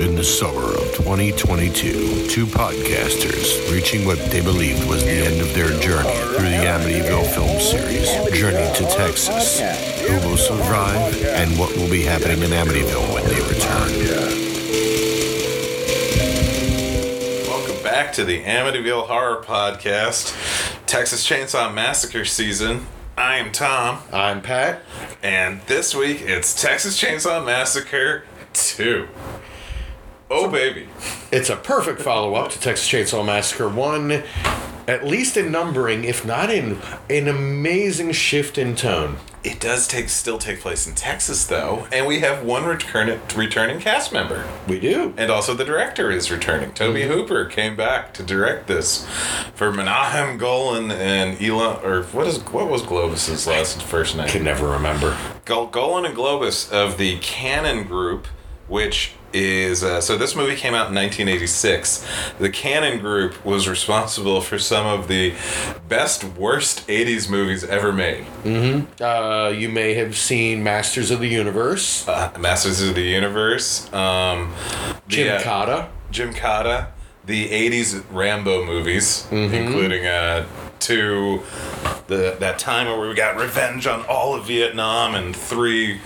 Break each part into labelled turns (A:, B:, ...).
A: In the summer of 2022, two podcasters reaching what they believed was the end of their journey through the Amityville film series, Journey to Texas. Who will survive and what will be happening in Amityville when they return?
B: Welcome back to the Amityville Horror Podcast, Texas Chainsaw Massacre season. I am Tom,
C: I'm Pat.
B: and this week it's Texas Chainsaw Massacre 2. Oh, baby.
C: It's a perfect follow up to Texas Chainsaw Massacre 1, at least in numbering, if not in an amazing shift in tone.
B: It does take still take place in Texas, though, and we have one return, returning cast member.
C: We do.
B: And also the director is returning. Tobe mm-hmm. Hooper came back to direct this for Menahem Golan and Elon, or what is what was Globus's last first name?
C: I Can never remember.
B: Golan and Globus of the Cannon Group, which is uh, so this movie came out in 1986. The Cannon Group was responsible for some of the best worst 80s movies ever made.
C: Uh, you may have seen Masters of the Universe,
B: Uh, Masters of the Universe, um, the,
C: Jim
B: uh,
C: Cotta.
B: Jim Cotta, the '80s Rambo movies, including two, the that time where we got revenge on all of Vietnam, and three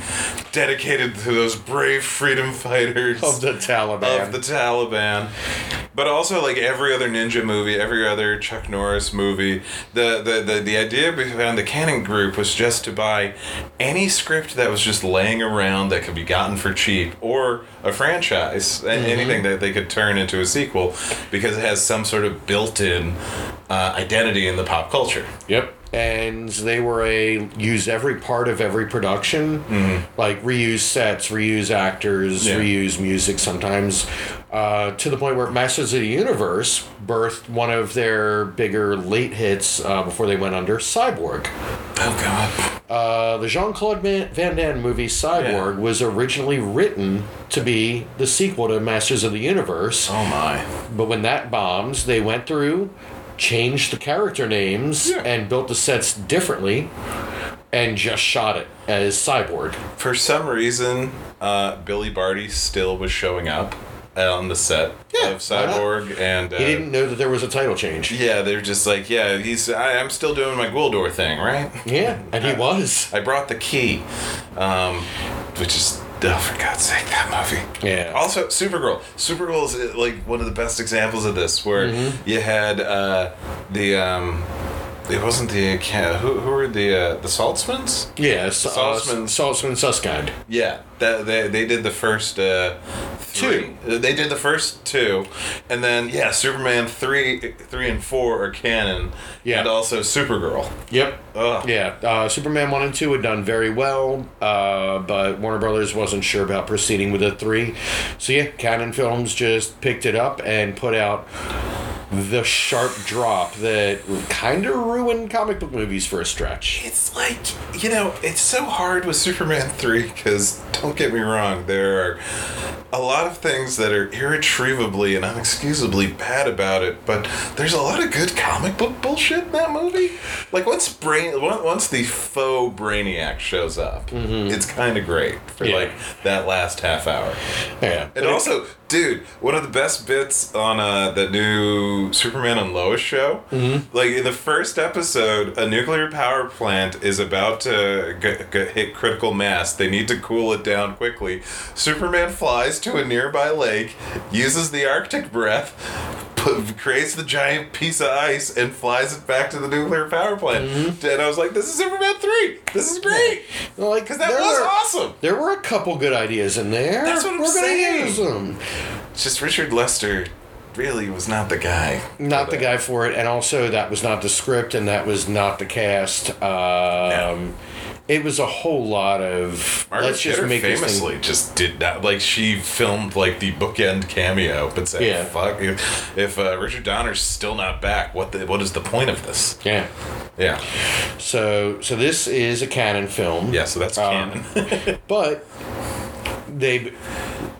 B: dedicated to those brave freedom fighters
C: Of the Taliban.
B: of the Taliban. But also like every other ninja movie, every other Chuck Norris movie, the the, the, the idea behind the Cannon Group was just to buy any script that was just laying around that could be gotten for cheap or a franchise, a- anything that they could turn into a sequel because it has some sort of built-in uh, identity in the pop culture.
C: Yep. And they were a use every part of every production, like reuse sets, reuse actors,
B: Yeah.
C: reuse music sometimes, uh, to the point where Masters of the Universe birthed one of their bigger late hits uh, before they went under, Cyborg.
B: Oh God!
C: Uh, the Jean Claude Van Damme movie Cyborg
B: Yeah.
C: was originally written to be the sequel to Masters of the Universe.
B: Oh my!
C: But when that bombs, they went through, changed the character names,
B: Yeah.
C: and built the sets differently, and just shot it as Cyborg.
B: For some reason, uh, Billy Barty still was showing up on the set
C: Yeah,
B: of? Cyborg, and uh,
C: He didn't know that there was a title change.
B: Yeah, they're just like, yeah, he's. I, I'm still doing my Gwildor thing, right?
C: Yeah, and he was.
B: I brought the key, um, which is. Oh, for God's sake, that movie.
C: Yeah.
B: Also, Supergirl. Supergirl is uh, like one of the best examples of this, where
C: Mm-hmm.
B: you had uh, the. Um, it wasn't the ca- who who were the uh, the Saltzmans?
C: Yeah, uh,
B: Saltzman.
C: Saltzman Suskind.
B: Yeah, that they, they did the first uh, three. Uh, They did the first two, and then yeah, Superman three, three and four are canon.
C: Yeah.
B: and also Supergirl.
C: Yep.
B: Ugh.
C: Yeah, uh, Superman 1 and 2 had done very well, uh, but Warner Brothers wasn't sure about proceeding with the 3. So, yeah, Cannon Films just picked it up and put out the sharp drop that kind of ruined comic book movies for a stretch.
B: It's like you know, it's so hard with Superman three because don't get me wrong, there are a lot of things that are irretrievably and unexcusably bad about it, but there's a lot of good comic book bullshit in that movie. Like once brain, once the faux Brainiac shows up, mm-hmm. it's kind of great for
C: Yeah.
B: like that last half hour.
C: Yeah.
B: And also, dude, one of the best bits on uh, the new Superman and Lois show, like in the first episode, a nuclear power plant is about to g- g- hit critical mass. They need to cool it down quickly. Superman flies to a nearby lake, uses the Arctic breath. Put, creates the giant piece of ice and flies it back to the nuclear power plant. And I was like, "This is Superman three. This is great."
C: Well, like,
B: Because that
C: there
B: was
C: were-
B: awesome.
C: There were a couple good ideas in there.
B: That's what I'm
C: We're gonna
B: saying.
C: use them.
B: It's just Richard Lester really was not the guy.
C: Not the guy for it, and also that was not the script, and that was not the cast. Um, It was a whole lot of
B: Margaret
C: let's just
B: Kidder
C: make this
B: famously just did not like she filmed like the bookend cameo, but said,
C: Yeah.
B: "Fuck if, if uh, Richard Donner's still not back, what the, what is the point of this?"
C: Yeah.
B: Yeah,
C: So so this is a canon film.
B: yeah. So that's
C: Um,
B: canon.
C: But they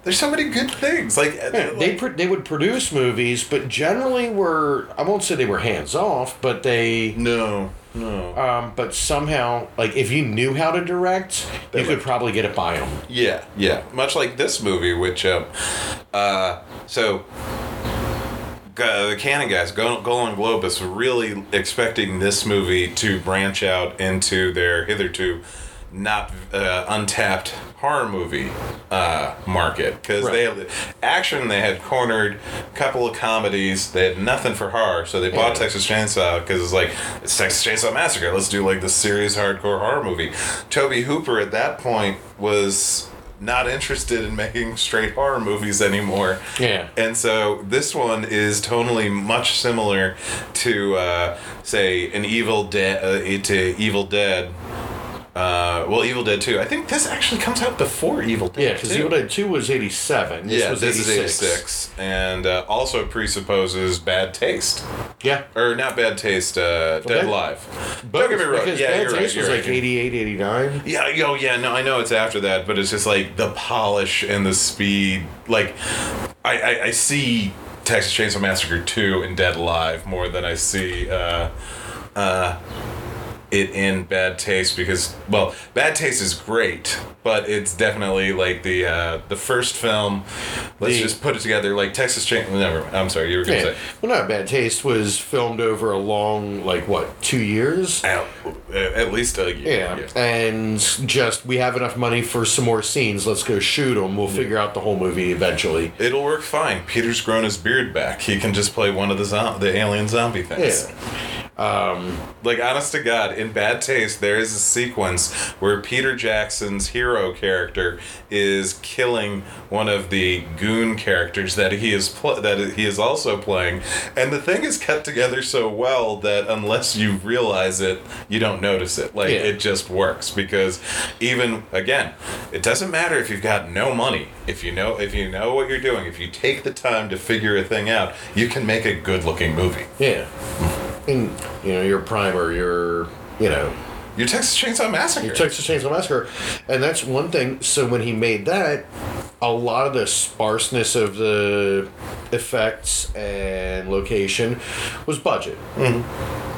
B: There's so many good things. Like,
C: Yeah,
B: like-
C: they pr- they would produce movies, but generally were I won't say they were hands off, but they
B: no. No.
C: Um, but somehow, like if you knew how to direct,
B: They
C: you could probably get it by him.
B: Yeah, yeah. Much like this movie, which, um, uh, so. uh, The Cannon guys, Go- Golan Globus, were really expecting this movie to branch out into their hitherto not uh, untapped horror movie uh, market because they
C: Right.
B: had action they had cornered a couple of comedies they had nothing for horror so they bought
C: Yeah.
B: Texas Chainsaw because it's like it's Texas Chainsaw Massacre let's do like this serious hardcore horror movie Tobe Hooper at that point was not interested in making straight horror movies anymore
C: Yeah.
B: and so this one is totally much similar to, uh, say, an Evil Dead, uh, to Evil Dead. Uh, well, Evil Dead 2. I think this actually comes out before Evil Dead.
C: Yeah, because Evil Dead Two was eighty seven. This
B: yeah,
C: was
B: this
C: 86.
B: is 86. And uh, also presupposes bad taste.
C: Yeah.
B: Or not bad taste, uh, Dead Alive. Don't get me wrong. Yeah,
C: Bad
B: you're right.
C: Taste
B: You're
C: was
B: right.
C: like 88, 89.
B: Yeah, yo, yeah, no, I know it's after that, but it's just like the polish and the speed. Like, I, I, I see Texas Chainsaw Massacre 2 and Dead Alive more than I see uh, uh, it in Bad Taste because, well, Bad Taste is great, but it's definitely like the uh, the first film. Let's
C: The-
B: just put it together like Texas Chainsaw. Never. mind. I'm sorry, you were gonna
C: Yeah.
B: say.
C: Well, not Bad Taste was filmed over a long, like what, two years?
B: At, at least a year.
C: Yeah. And just we have enough money for some more scenes. Let's go shoot them. We'll figure out the whole movie eventually.
B: It'll work fine. Peter's grown his beard back. He can just play one of the zo- the alien zombie things. Um like honest to God, in Bad Taste, there is a sequence where Peter Jackson's hero character is killing one of the goon characters that he is pl- that he is also playing, and the thing is cut together so well that unless you realize it, you don't notice it. Like
C: Yeah.
B: it just works because even again, it doesn't matter if you've got no money. If you know if you know what you're doing, if you take the time to figure a thing out, you can make a good-looking movie.
C: Yeah. And, you know, your primer, your, you know,
B: Your Texas Chainsaw Massacre.
C: Your Texas Chainsaw Massacre, and that's one thing. So when he made that, a lot of the sparseness of the effects and location was budget. Mm-hmm.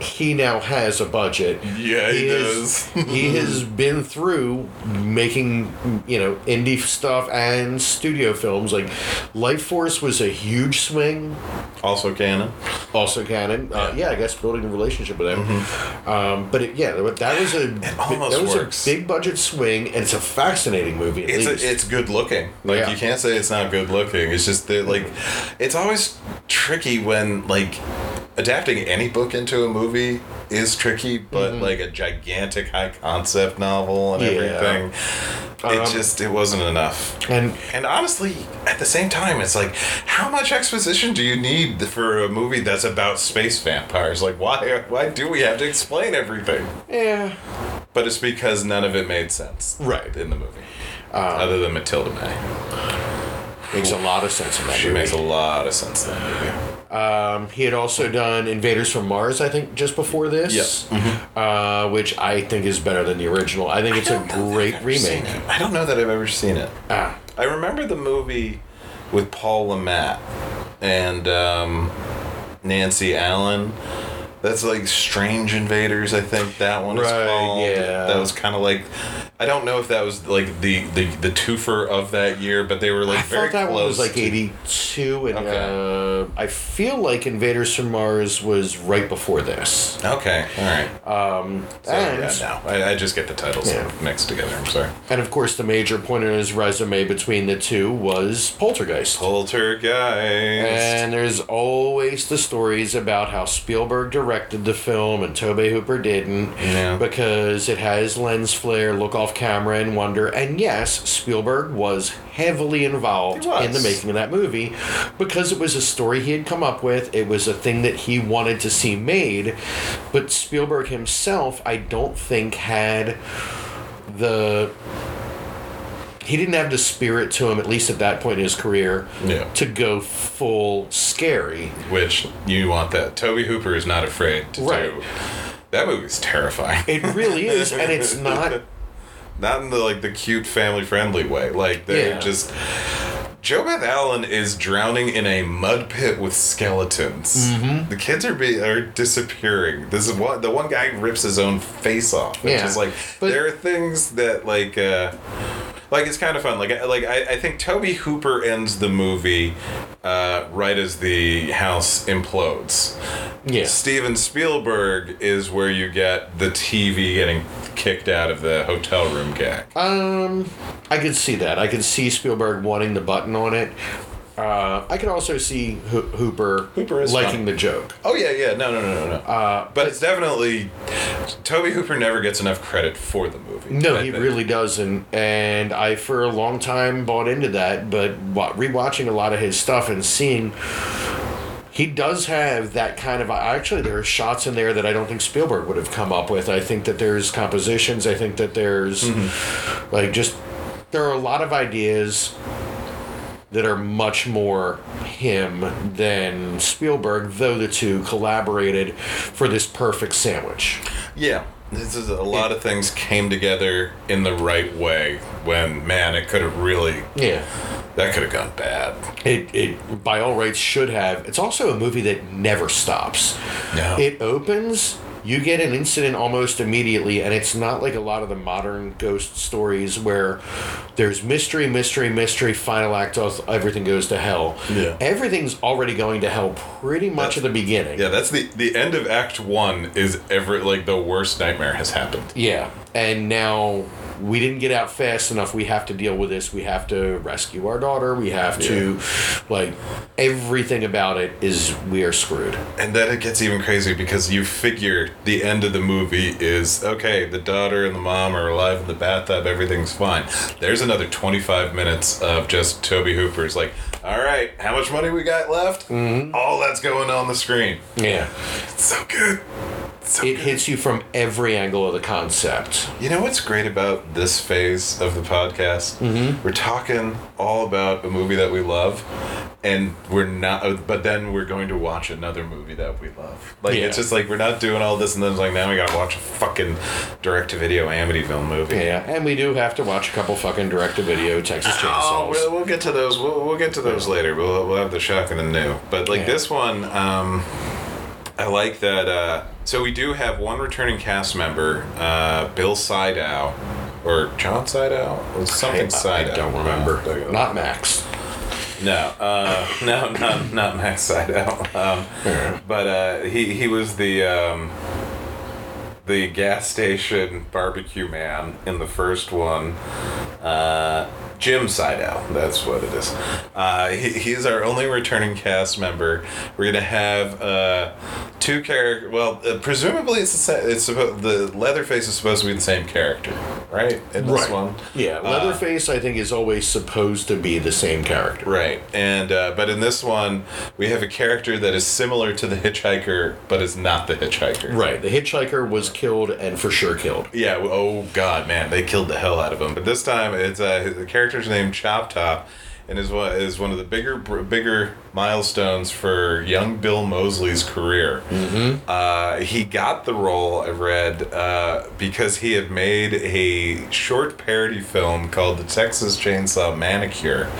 C: He now has a budget.
B: Yeah, he
C: is-
B: does.
C: he has been through making you know indie stuff and studio films. Like Lifeforce was a huge swing
B: also canon.
C: also canon. Uh, yeah, I guess building a relationship with him. Um, but it, yeah, that was a
B: Mm-hmm. almost
C: that was
B: works.
C: a big budget swing, and it's a fascinating movie.
B: It's a, it's good looking. Like
C: Yeah.
B: you can't say it's not good looking. It's just that like it's always tricky when like adapting any book into a movie is tricky, but like a gigantic high concept novel and
C: Mm-hmm. Yeah.
B: everything, it
C: Um,
B: just it wasn't enough.
C: and
B: And honestly, at the same time, it's like, how much exposition do you need for a movie that's about space vampires? Like, why why do we have to explain everything?
C: yeah,
B: But it's because none of it made sense,
C: Right.
B: in the movie, other than Matilda May.
C: makes a lot of sense in that
B: She
C: movie.
B: makes a lot of sense in that movie.
C: Um, he had also done Invaders from Mars, I think, just before this,
B: Yep. Mm-hmm.
C: uh, which I think is better than the original. I think it's a great remake.
B: I don't know that I've ever seen it.
C: Ah,
B: I remember the movie with Paul Le Mat and um, Nancy Allen. That's like Strange Invaders, I think that one is
C: Right,
B: called.
C: yeah.
B: That was kind of like, I don't know if that was like the, the, the twofer of that year, but they were like
C: I
B: very
C: thought that
B: close.
C: one was like 82, and
B: Okay.
C: uh, I feel like Invaders from Mars was right before this.
B: Okay, all right.
C: Um,
B: So,
C: and,
B: yeah, no, I, I just get the titles
C: Yeah.
B: mixed together. I'm sorry.
C: and of course, the major point in his resume between the two was Poltergeist.
B: Poltergeist.
C: And there's always the stories about how Spielberg directed the film and Tobe Hooper didn't
B: Yeah.
C: because it has lens flare, look off camera, and wonder. And yes, Spielberg was heavily involved
B: was.
C: in the making of that movie because it was a story he had come up with. It was a thing that he wanted to see made. But Spielberg himself, I don't think, had the. He didn't have the spirit to him, at least at that point in his career,
B: Yeah.
C: to go full scary.
B: Which you want that. Tobe Hooper is not afraid to
C: Right.
B: do. That movie's terrifying.
C: It really is, and it's not.
B: Not in the like the cute family friendly way. Like they're
C: Yeah.
B: just JoBeth Allen is drowning in a mud pit with skeletons.
C: Mm-hmm.
B: The kids are be, are disappearing. This is what the one guy rips his own face off. Which
C: Yeah,
B: is like
C: but-
B: there are things that like uh, like it's kind of fun. Like I- like I, I think Tobe Hooper ends the movie uh, right as the house implodes.
C: Yeah.
B: Steven Spielberg is where you get the TV getting kicked out of the hotel room gag.
C: Um, I could see that. I could see Spielberg wanting the button on it. Uh, I can also see Ho- Hooper,
B: Hooper is
C: liking
B: fun.
C: the joke.
B: Oh yeah, yeah, no, no, no, no, no.
C: Uh,
B: but it's definitely Tobe Hooper never gets enough credit for the movie.
C: No,
B: I
C: he
B: think.
C: really doesn't, and I for a long time bought into that. But wa- rewatching a lot of his stuff and seeing, he does have that kind of. Actually, there are shots in there that I don't think Spielberg would have come up with. I think that there's compositions. I think that there's like just there are a lot of ideas that are much more him than Spielberg, though the two collaborated for this perfect sandwich.
B: Yeah, this is a lot of things came together in the right way. When man, it could have really
C: Yeah.
B: that could have gone bad.
C: It, it by all rights should have. It's also a movie that never stops.
B: No.
C: It opens, you get an incident almost immediately, and it's not like a lot of the modern ghost stories where there's mystery, mystery, mystery, final act, everything goes to hell.
B: Yeah.
C: Everything's already going to hell pretty much at the beginning.
B: Yeah, that's the the end of Act One. Is ever like the worst nightmare has happened.
C: Yeah, and now we didn't get out fast enough. We have to deal with this. We have to rescue our daughter. We have to, like, everything about it is we are screwed.
B: And then it gets even crazier because you figure the end of the movie is okay, the daughter and the mom are alive in the bathtub, everything's fine. There's another 25 minutes of just Tobe Hooper's like, all right, how much money we got left? Mm-hmm. All that's going on the screen.
C: Yeah,
B: It's so good. It's so
C: it
B: good.
C: hits you from every angle of the concept.
B: You know what's great about this phase of the podcast? Mm-hmm. We're talking all about a movie that we love, and we're not. But then we're going to watch another movie that we love. Like
C: Yeah.
B: it's just like we're not doing all this, and then it's like now we gotta watch a fucking direct-to-video Amityville movie.
C: Yeah, and we do have to watch a couple fucking direct-to-video Texas
B: Oh,
C: Chainsaws.
B: we'll, we'll get to those. We'll, we'll get to those later. We'll, we'll have the shock and the new. But like
C: Yeah.
B: this one, um, I like that. Uh, so we do have one returning cast member, uh, Bill Sydow, or John Sydow, or something
C: I,
B: Sydow.
C: I don't remember.
B: Uh,
C: Not Max.
B: no, uh, no, not not Max Sydow. Um, but uh, he he was the. Um, the gas station barbecue man in the first one. Uh, Jim Siedow, that's what it is. Uh, he, he's our only returning cast member. We're gonna have uh, two character. Well, uh, presumably it's the sa- it's supposed the Leatherface is supposed to be the same character, right? In this one,
C: Yeah,
B: Uh,
C: Leatherface, I think, is always supposed to be the same character.
B: Right, and uh, but in this one, we have a character that is similar to the hitchhiker, but is not the hitchhiker.
C: Right. The hitchhiker was killed and for sure killed.
B: Yeah. Oh God, man, they killed the hell out of him. But this time, it's uh, the character's named Chop Top, and is one is one of the bigger bigger milestones for young Bill Moseley's career. Mm-hmm. Uh, he got the role. I read uh, because he had made a short parody film called The Texas Chainsaw Manicure,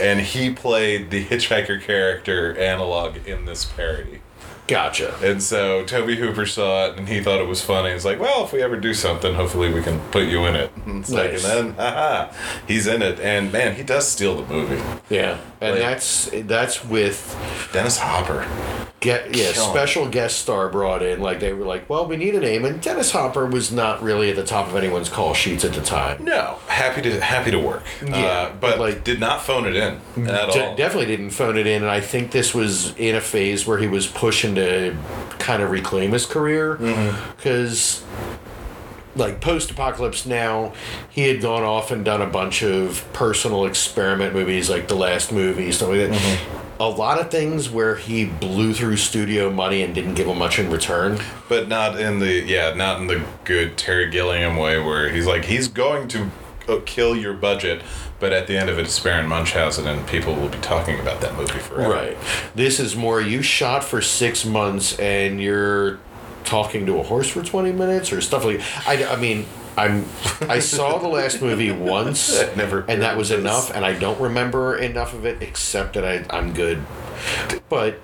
B: and he played the hitchhiker character analog in this parody.
C: Gotcha.
B: And so Tobe Hooper saw it and he thought it was funny. He's like, well, if we ever do something, hopefully we can put you in it. And it's like, and
C: Nice.
B: then, haha, he's in it. And man, he does steal the movie.
C: Yeah, and
B: Like-
C: that's that's with
B: Dennis Hopper.
C: Get yeah
B: Killing.
C: special guest star brought in. Like they were like, well, we need a name, and Dennis Hopper was not really at the top of anyone's call sheets at the time.
B: No, happy to happy to work.
C: Yeah,
B: uh, but
C: like-
B: like did not phone it in at
C: De-
B: all.
C: definitely didn't phone it in, and I think this was in a phase where he was pushing to kind of reclaim his career because. Like post apocalypse now, he had gone off and done a bunch of personal experiment movies, like the last movie, stuff like that. A lot of things where he blew through studio money and didn't give him much in return.
B: but not in the yeah, not in the good Terry Gilliam way where he's like he's going to uh, kill your budget, but at the end of it, it's Baron Munchausen, and people will be talking about that movie forever.
C: Right. This is more you shot for six months and you're talking to a horse for 20 minutes or stuff like I, I mean, I'm I saw the last movie once,
B: never
C: and that was enough. And I don't remember enough of it, except that I I'm good. But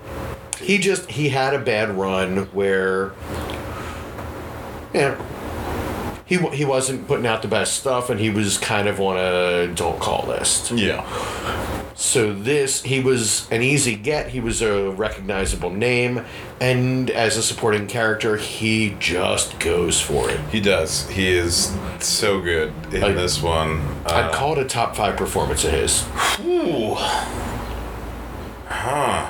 C: he just he had a bad run where, yeah. He, he wasn't putting out the best stuff and he was kind of on a don't call list.
B: Yeah.
C: So this, he was an easy get. He was a recognizable name, and as a supporting character, he just goes for it.
B: He does. He is so good in
C: I-
B: this one.
C: I'd
B: Uh,
C: call it a top five performance of his.
B: Ooh. Huh.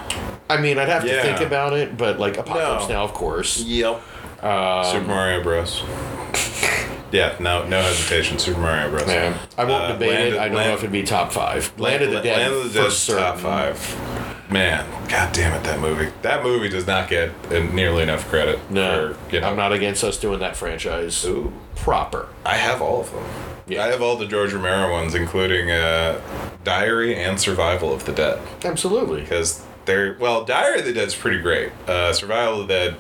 C: I mean, I'd have
B: Yeah.
C: to think about it, but like Apocalypse
B: No.
C: Now, of course.
B: Yep. Super Mario Bros. Yeah, no, no hesitation. Super Mario Bros.
C: Yeah, I won't
B: Uh,
C: debate
B: Land-
C: it. I don't
B: Land-
C: know if it'd be top five. Land of the Dead,
B: Land of the
C: certain.
B: top five. Man, god damn it, that movie. That movie does not get nearly enough credit.
C: No,
B: for, you know,
C: I'm not against us doing that franchise
B: Ooh.
C: proper.
B: I have all of them.
C: Yeah.
B: I have all the George Romero ones, including uh, Diary and Survival of the Dead.
C: Absolutely.
B: Because they're, well, Diary of the Dead's pretty great. Uh, Survival of the Dead,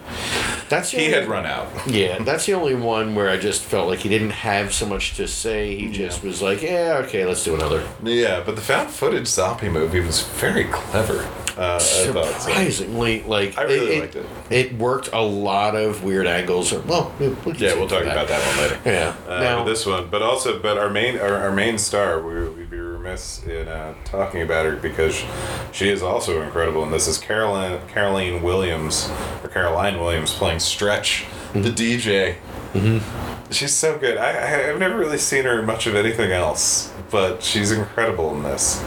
C: That's the
B: he
C: only-
B: had run out.
C: Yeah, that's the only one where I just felt like he didn't have so much to say. He just was like, "Yeah, okay, let's do another."
B: Yeah, but the found footage zombie movie was very clever. Uh.
C: Surprisingly, like
B: I really liked it.
C: It worked a lot of weird angles. Or, well, we- we can
B: Yeah, we'll talk about that one later.
C: Yeah.
B: Uh,
C: now,
B: this one, but also, but our main, our, our main star, we, we'd be remiss in uh, talking about her because she is also incredible, and this is Caroline Caroline Williams or Caroline Williams playing Stretch, the DJ. Mm-hmm. She's so good. I, I I've never really seen her in much of anything else, but she's incredible in this.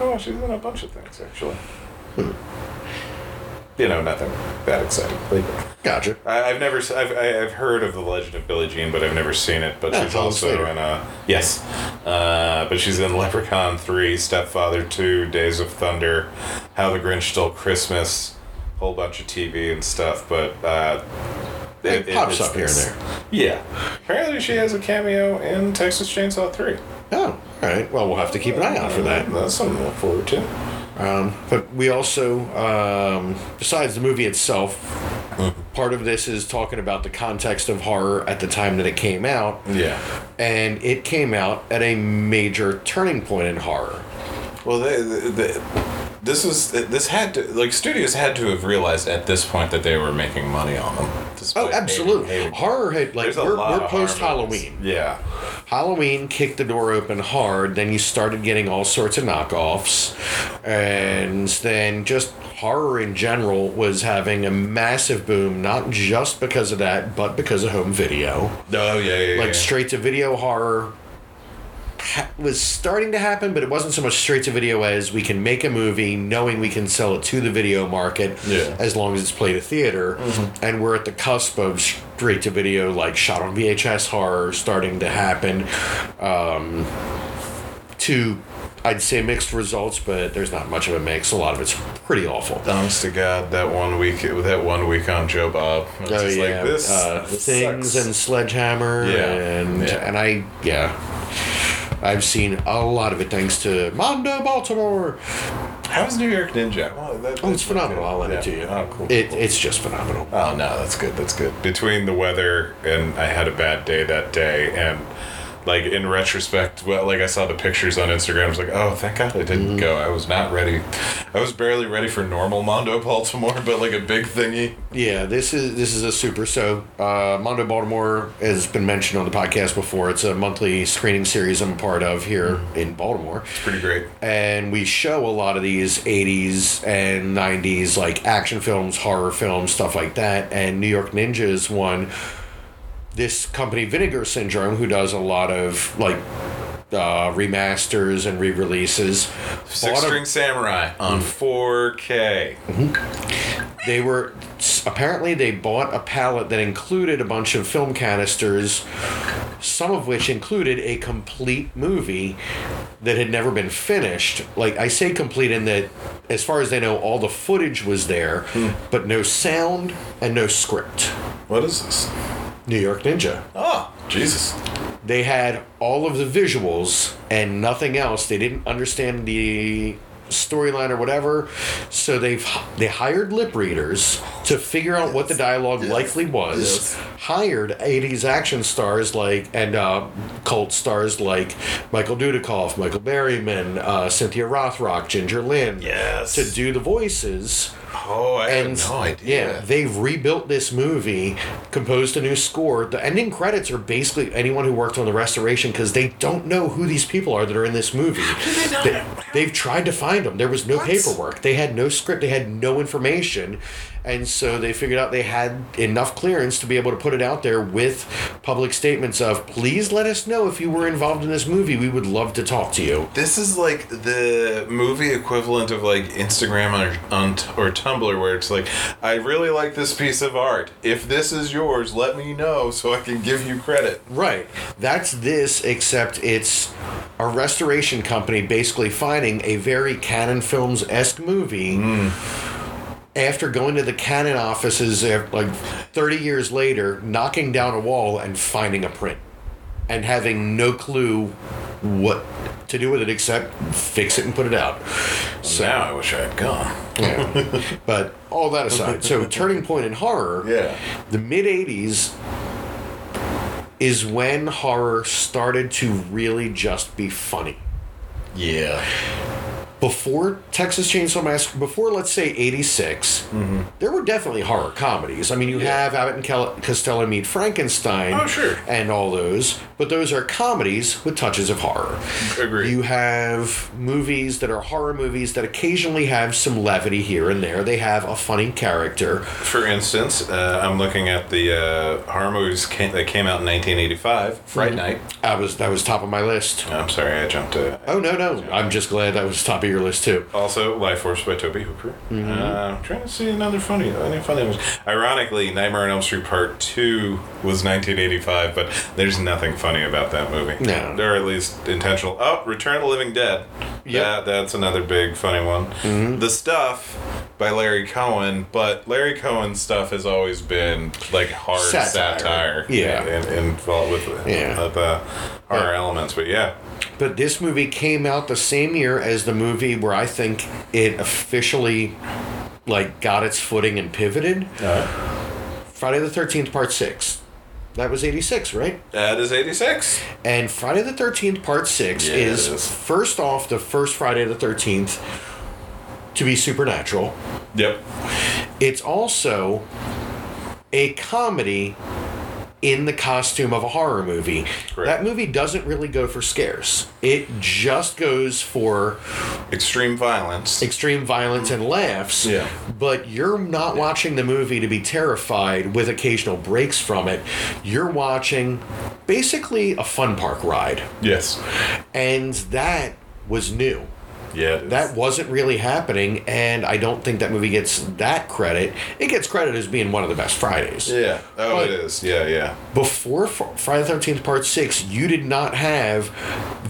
B: Oh, she's in a bunch of things actually. You know, nothing that exciting. Like,
C: gotcha.
B: I, I've never, I've, I- I've heard of the Legend of Billie Jean, but I've never seen it. But
C: Yeah,
B: she's also
C: Slater.
B: in a yes, uh, but she's in Leprechaun Three, Stepfather Two, Days of Thunder, How the Grinch Stole Christmas, whole bunch of TV and stuff. But uh,
C: It pops
B: it's
C: up here and there.
B: Yeah, apparently she has a cameo in Texas Chainsaw Three.
C: Oh, all right. Well, we'll have to keep an eye out for that.
B: That's something to look forward to.
C: Um, but we also, um, besides the movie itself, part of this is talking about the context of horror at the time that it came out.
B: Yeah.
C: And it came out at a major turning point in horror.
B: Well, they, they, they, this was this had to like studios had to have realized at this point that they were making money on them.
C: Oh, absolutely. Horror had, like,
B: There's
C: we're, we're post. Halloween.
B: Yeah.
C: Halloween kicked the door open hard. Then you started getting all sorts of knockoffs, and then just horror in general was having a massive boom. Not just because of that, but because of home video.
B: Oh yeah, yeah,
C: Like
B: yeah.
C: straight to video horror ha- was starting to happen, but it wasn't so much straight to video as we can make a movie knowing we can sell it to the video market
B: Yeah. Mm-hmm.
C: as long as it's played at theater. And we're at the cusp of straight to video, like shot on VHS horror, starting to happen. Um, to, I'd say mixed results, but there's not much of a mix. A lot of it's pretty awful.
B: Thanks to God, that one week, that one week on Joe Bob, it's
C: Oh yeah,
B: like this,
C: uh,
B: this
C: things
B: sucks.
C: and Sledgehammer,
B: Yeah,
C: and
B: yeah.
C: and I yeah, I've seen a lot of it thanks to Mondo Baltimore.
B: How's New York Ninja? Well, that,
C: Oh, it's phenomenal.
B: good.
C: I'll lend
B: Yeah.
C: it to you.
B: Oh, cool.
C: It it's just phenomenal.
B: Oh no, that's good. That's good. Between the weather and I had a bad day that day, and like in retrospect, well, like I saw the pictures on Instagram, I was like, oh, thank God I didn't go. I was not ready. I was barely ready for normal Mondo Baltimore, but like a big thingy.
C: Yeah, this is this is a super. So uh, Mondo Baltimore has been mentioned on the podcast before. It's a monthly screening series I'm a part of here in Baltimore.
B: It's pretty great.
C: and we show a lot of these 80s and 90s like action films horror films stuff like that and new york ninja is one this company vinegar syndrome who does a lot of like uh, remasters and re-releases
B: Six
C: bought a-
B: String Samurai on 4K.
C: they were apparently they bought a pallet that included a bunch of film canisters some of which included a complete movie that had never been finished like i say complete in that as far as they know all the footage was there but no sound and no script
B: What is this?
C: New york ninja
B: Oh, Jesus.
C: they had all of the visuals and nothing else they didn't understand the storyline or whatever. So they've they hired lip readers to figure out what the dialogue likely was.
B: Yes.
C: Hired '80s action stars like and uh, cult stars like Michael Dudikoff, Michael Berryman, uh, Cynthia Rothrock, Ginger Lynn.
B: Yes.
C: To do the voices.
B: Oh, I
C: And
B: had no idea.
C: yeah, they've rebuilt this movie, composed a new score. The ending credits are basically anyone who worked on the restoration because they don't know who these people are that are in this movie. They, have tried to find them. There was no
B: What?
C: paperwork. They had no script. They had no information, and so they figured out they had enough clearance to be able to put it out there with public statements of, "Please let us know if you were involved in this movie. We would love to talk to you."
B: This is like the movie equivalent of like Instagram or, on, or Tumblr, where it's like, I really like this piece of art. If this is yours, let me know so I can give you credit.
C: Right. That's this, except it's a restoration company basically finding a very Cannon Films esque movie. Mm. After going to the Cannon offices, uh, like 30 years later, knocking down a wall and finding a print. And having no clue what to do with it except fix it and put it out. So,
B: Now I wish I had gone.
C: yeah. but all that aside, so turning point in horror,
B: Yeah.
C: the mid 80s is when horror started to really just be funny.
B: Yeah.
C: Before Texas Chainsaw Massacre, before let's say 86, there were definitely horror comedies. I mean, you
B: Mm-hmm. Yeah.
C: have Abbott and Costello Meet Frankenstein.
B: Oh, sure.
C: And all those, but those are comedies with touches of horror.
B: Agreed.
C: You have movies that are horror movies that occasionally have some levity here and there. They have a funny character.
B: For instance, uh, I'm looking at the uh, horror movies came, that came out in 1985. Fright Night.
C: I was that was top of my list.
B: I'm sorry, I jumped.
C: Oh no no! I'm just glad that was top of your list too.
B: Also, Lifeforce by Tobe Hooper. Uh, I'm trying to see another funny, any funny ones. Ironically, Nightmare on Elm Street Part Two was 1985, but there's nothing funny about that movie.
C: No.
B: or at least intentional. Oh, Return of the Living Dead.
C: Yeah,
B: That, that's another big funny one. The Stuff by Larry Cohen, but Larry Cohen's stuff has always been like hard
C: Satire.
B: satire.
C: Yeah.
B: and, and with
C: Yeah.
B: uh, the horror
C: Yeah.
B: elements. But yeah,
C: But this movie came out the same year as the movie where I think it officially like got its footing and pivoted. Uh-huh. Friday the Thirteenth Part Six. That was eighty six, right?
B: that is 86.
C: And Friday the Thirteenth Part Six
B: Yeah, it
C: is,
B: is.
C: first off the first Friday the Thirteenth to be supernatural.
B: Yep.
C: It's also a comedy in the costume of a horror movie.
B: Correct.
C: That movie doesn't really go for scares. It just goes for
B: Extreme violence.
C: extreme violence and laughs.
B: Yeah.
C: But you're not watching the movie to be terrified with occasional breaks from it. You're watching basically a fun park ride.
B: yes.
C: And that was new.
B: Yeah.
C: That wasn't really happening, and I don't think that movie gets that credit. It gets credit as being one of the best Fridays.
B: Yeah. Oh,
C: But-
B: it is. Yeah, yeah.
C: Before Friday the 13th Part 6, you did not have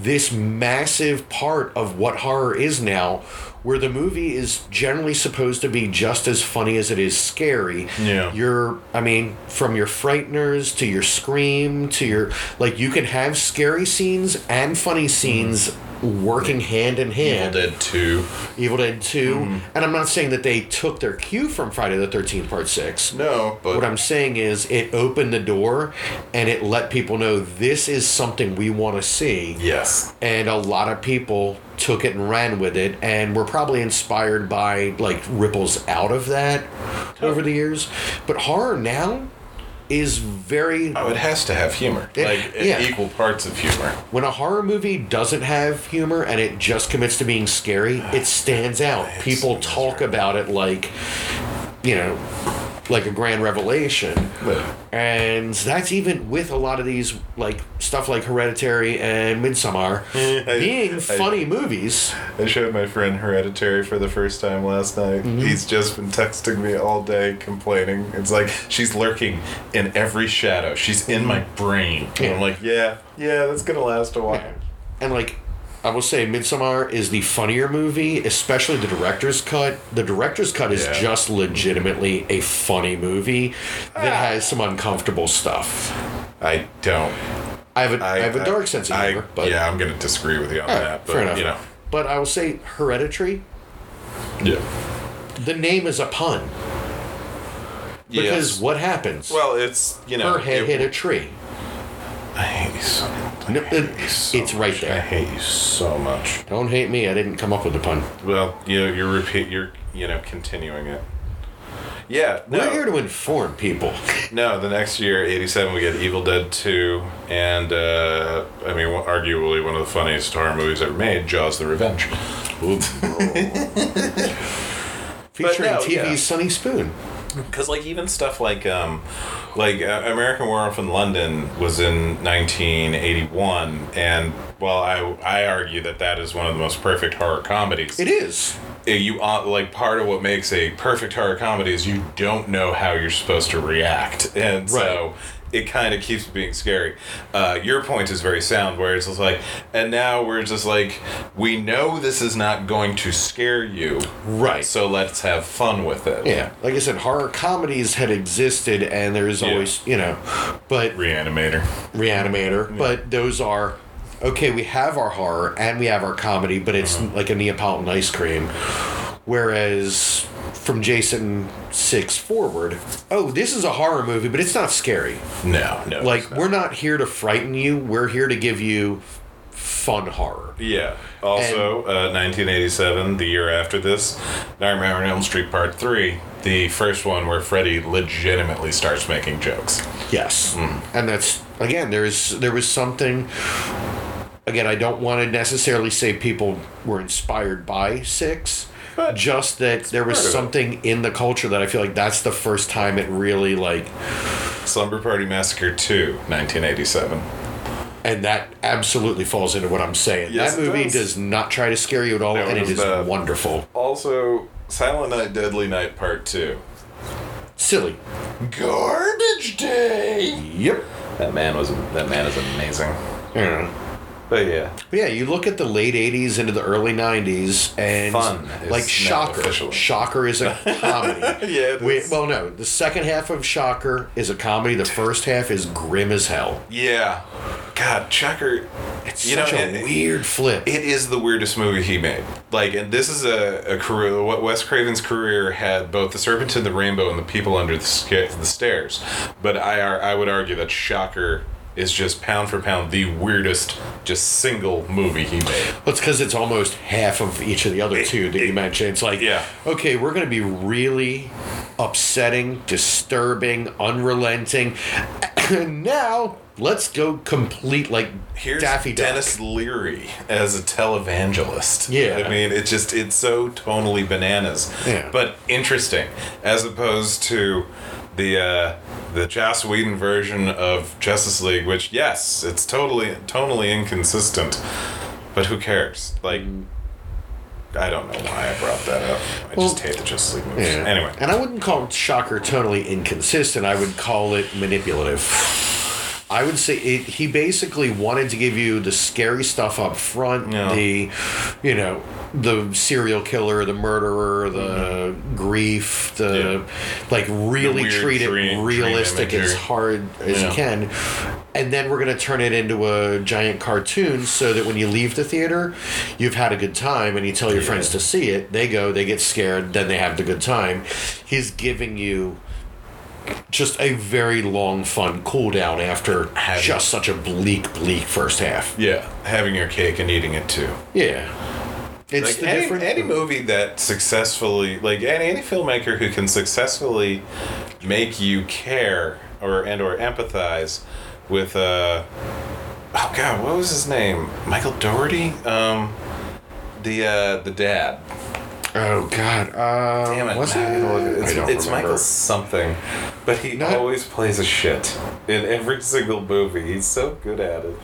C: this massive part of what horror is now, where the movie is generally supposed to be just as funny as it is scary.
B: Yeah.
C: You're, I mean, from your frighteners to your scream to your, like, you can have scary scenes and funny scenes mm-hmm. working hand in hand.
B: Evil Dead 2.
C: Evil Dead 2. Mm-hmm. And I'm not saying that they took their cue from Friday the 13th Part 6.
B: No, but
C: What I'm saying is it opened the door and it let people know this is something we want to see.
B: yes.
C: And a lot of people took it and ran with it and were probably inspired by like ripples out of that over the years. But horror now is very
B: Oh, it has to have humor.
C: It-
B: like
C: yeah.
B: equal parts of humor.
C: when a horror movie doesn't have humor and it just commits to being scary, it stands out. People talk about it like, you know, like a grand revelation. And that's even with a lot of these, like stuff like Hereditary and Midsommar,
B: I-
C: being
B: I-
C: funny movies.
B: I showed my friend Hereditary for the first time last night.
C: Mm-hmm.
B: He's just been texting me all day complaining. It's like she's lurking in every shadow. She's in my brain. And I'm like, yeah, yeah, that's gonna last a while.
C: And like, I will say, Midsommar is the funnier movie, especially the director's cut. The director's cut is
B: Yeah.
C: just legitimately a funny movie that ah. has some uncomfortable stuff.
B: I don't.
C: I have a, I, have a dark sense of
B: I-
C: humor, but
B: yeah, I'm gonna disagree with you on
C: Alright,
B: that. But
C: fair enough.
B: you know,
C: but I will say Hereditary.
B: Yeah.
C: The name is a pun because
B: Yes.
C: what happens?
B: Well, it's you know.
C: her head
B: it-
C: hit a tree.
B: I hate so. I
C: No,
B: hate
C: it-
B: you so
C: it's right
B: much.
C: there.
B: I hate you so much.
C: Don't hate me. I didn't come up with the pun.
B: Well, you know, you're repeat. You're you know continuing it. Yeah. No.
C: We're here to inform people.
B: No, the next year, 87, we get Evil Dead 2, and, uh, I mean, arguably one of the funniest horror movies ever made, Jaws the Revenge.
C: Featuring
B: no,
C: TV's
B: yeah.
C: Sonny Spoon.
B: Because, like, even stuff like, um, like uh, American Werewolf in London was in 1981, and, well, I, I argue that that is one of the most perfect horror comedies.
C: It is.
B: Uh, you uh, like part of what makes a perfect horror comedy is you don't know how you're supposed to react, and so it kind of keeps being scary. Uh, your point is very sound, where it's just like, and now we're just like, we know this is not going to scare you,
C: Right.
B: so let's have fun with it.
C: Yeah. Like I said, horror comedies had existed and there's
B: Yeah.
C: always, you know, but
B: Reanimator.
C: Reanimator, but those are okay, we have our horror and we have our comedy, but it's
B: Uh-huh.
C: like a Neapolitan ice cream. Whereas from Jason 6 forward, oh, this is a horror movie, but it's not scary.
B: No, no.
C: Like,
B: not.
C: we're not here to frighten you, we're here to give you fun horror.
B: Yeah. Also, uh, 1987, the year after this, Nightmare on Elm Street Part 3, the first one where Freddy legitimately starts making jokes.
C: Yes,
B: Hmm.
C: and that's again. There's there was something. Again, I don't want to necessarily say people were inspired by six,
B: But
C: just that there was
B: part of it.
C: something in the culture that I feel like that's the first time it really like,
B: Slumber Party Massacre 2, 1987.
C: and that absolutely falls into what I'm saying.
B: Yes,
C: that
B: it
C: movie
B: does.
C: does. not try to scare you at all,
B: No,
C: and
B: it
C: it
B: is
C: wonderful.
B: Also, Silent Night, Deadly Night Part 2.
C: Silly.
B: Garbage Day!
C: Yep.
B: That man was that man is amazing.
C: Yeah.
B: But yeah.
C: But yeah, you look at the late '80s into the early '90s, and
B: Fun
C: like Shocker.
B: officially.
C: Shocker is a comedy.
B: Yeah,
C: We- well, no, the second half of Shocker is a comedy. The first half is grim as hell.
B: Yeah. God, Shocker.
C: It's
B: You
C: such
B: know,
C: a
B: it-
C: weird flip.
B: It is the weirdest movie he made. Like, and this is a, a career. What Wes Craven's career had both The Serpent and the Rainbow and The People Under the, the Stairs. But I, I would argue that Shocker is just pound for pound the weirdest, just single movie he made.
C: Well, it's because it's almost half of each of the other two that you mentioned. It's like,
B: Yeah.
C: okay, we're going to be really upsetting, disturbing, unrelenting. And now let's go complete like
B: Here's
C: Daffy Duck.
B: Denis Leary as a televangelist.
C: Yeah.
B: I mean, it's just it's so tonally bananas.
C: Yeah.
B: But interesting, as opposed to the uh, the Joss Whedon version of Justice League, which yes, it's totally tonally inconsistent, but who cares? Like. I don't know why I brought that up. I
C: Well,
B: just hate the Justice League movies.
C: Yeah.
B: Anyway,
C: And I wouldn't call Shocker totally inconsistent. I would call it manipulative. I would say it, he basically wanted to give you the scary stuff up front,
B: Yeah.
C: the, you know, the serial killer, the murderer, the grief, the
B: Mm-hmm. Yeah.
C: like really
B: weird
C: treat it realistic as hard as
B: Yeah.
C: you can. And then we're going to turn it into a giant cartoon so that when you leave the theater, you've had a good time and you tell your friends to see it. They go, they get scared, then they have the good time. He's giving you just a very long, fun cool down after
B: Having-
C: just such a bleak, bleak first half.
B: yeah, having your cake and eating it too.
C: Yeah. It's
B: like
C: the
B: any,
C: different.
B: any movie that successfully like any, any filmmaker who can successfully make you care or and or empathize with uh oh god what was his name michael doherty um the uh the dad
C: oh, God. Uh,
B: damn it
C: Was
B: I gotta look at-
C: I
B: it's,
C: don't
B: it's
C: remember.
B: michael something but he
C: Not-
B: always plays a shit in every single movie he's so good at it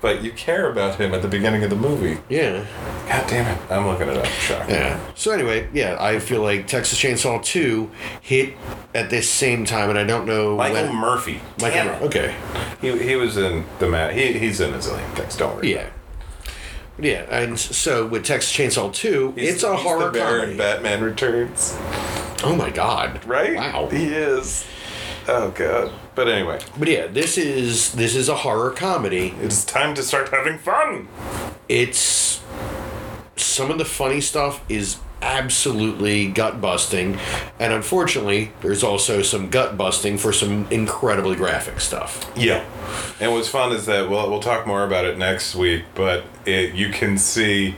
B: but you care about him at the beginning of the movie
C: Yeah.
B: god damn it i'm looking it up shock
C: Yeah. So anyway, yeah, I feel like Texas Chainsaw 2 hit at this same time, and I don't know
B: michael
C: when.
B: murphy
C: Michael,
B: Damn it.
C: okay.
B: He, he was in the mat. He, he's in a zillion things. Don't worry.
C: Yeah. Yeah, and so with Texas Chainsaw 2,
B: He's-
C: it's a horror
B: the bear in. Batman Returns,
C: Oh my god.
B: right?
C: Wow.
B: He is. Oh god. But anyway,
C: But yeah, this is this is a horror comedy.
B: it's time to start having fun.
C: It's some of the funny stuff is absolutely gut busting, and unfortunately, there's also some gut busting for some incredibly graphic stuff.
B: Yeah. And what's fun is that we'll, we'll talk more about it next week, but it, you can see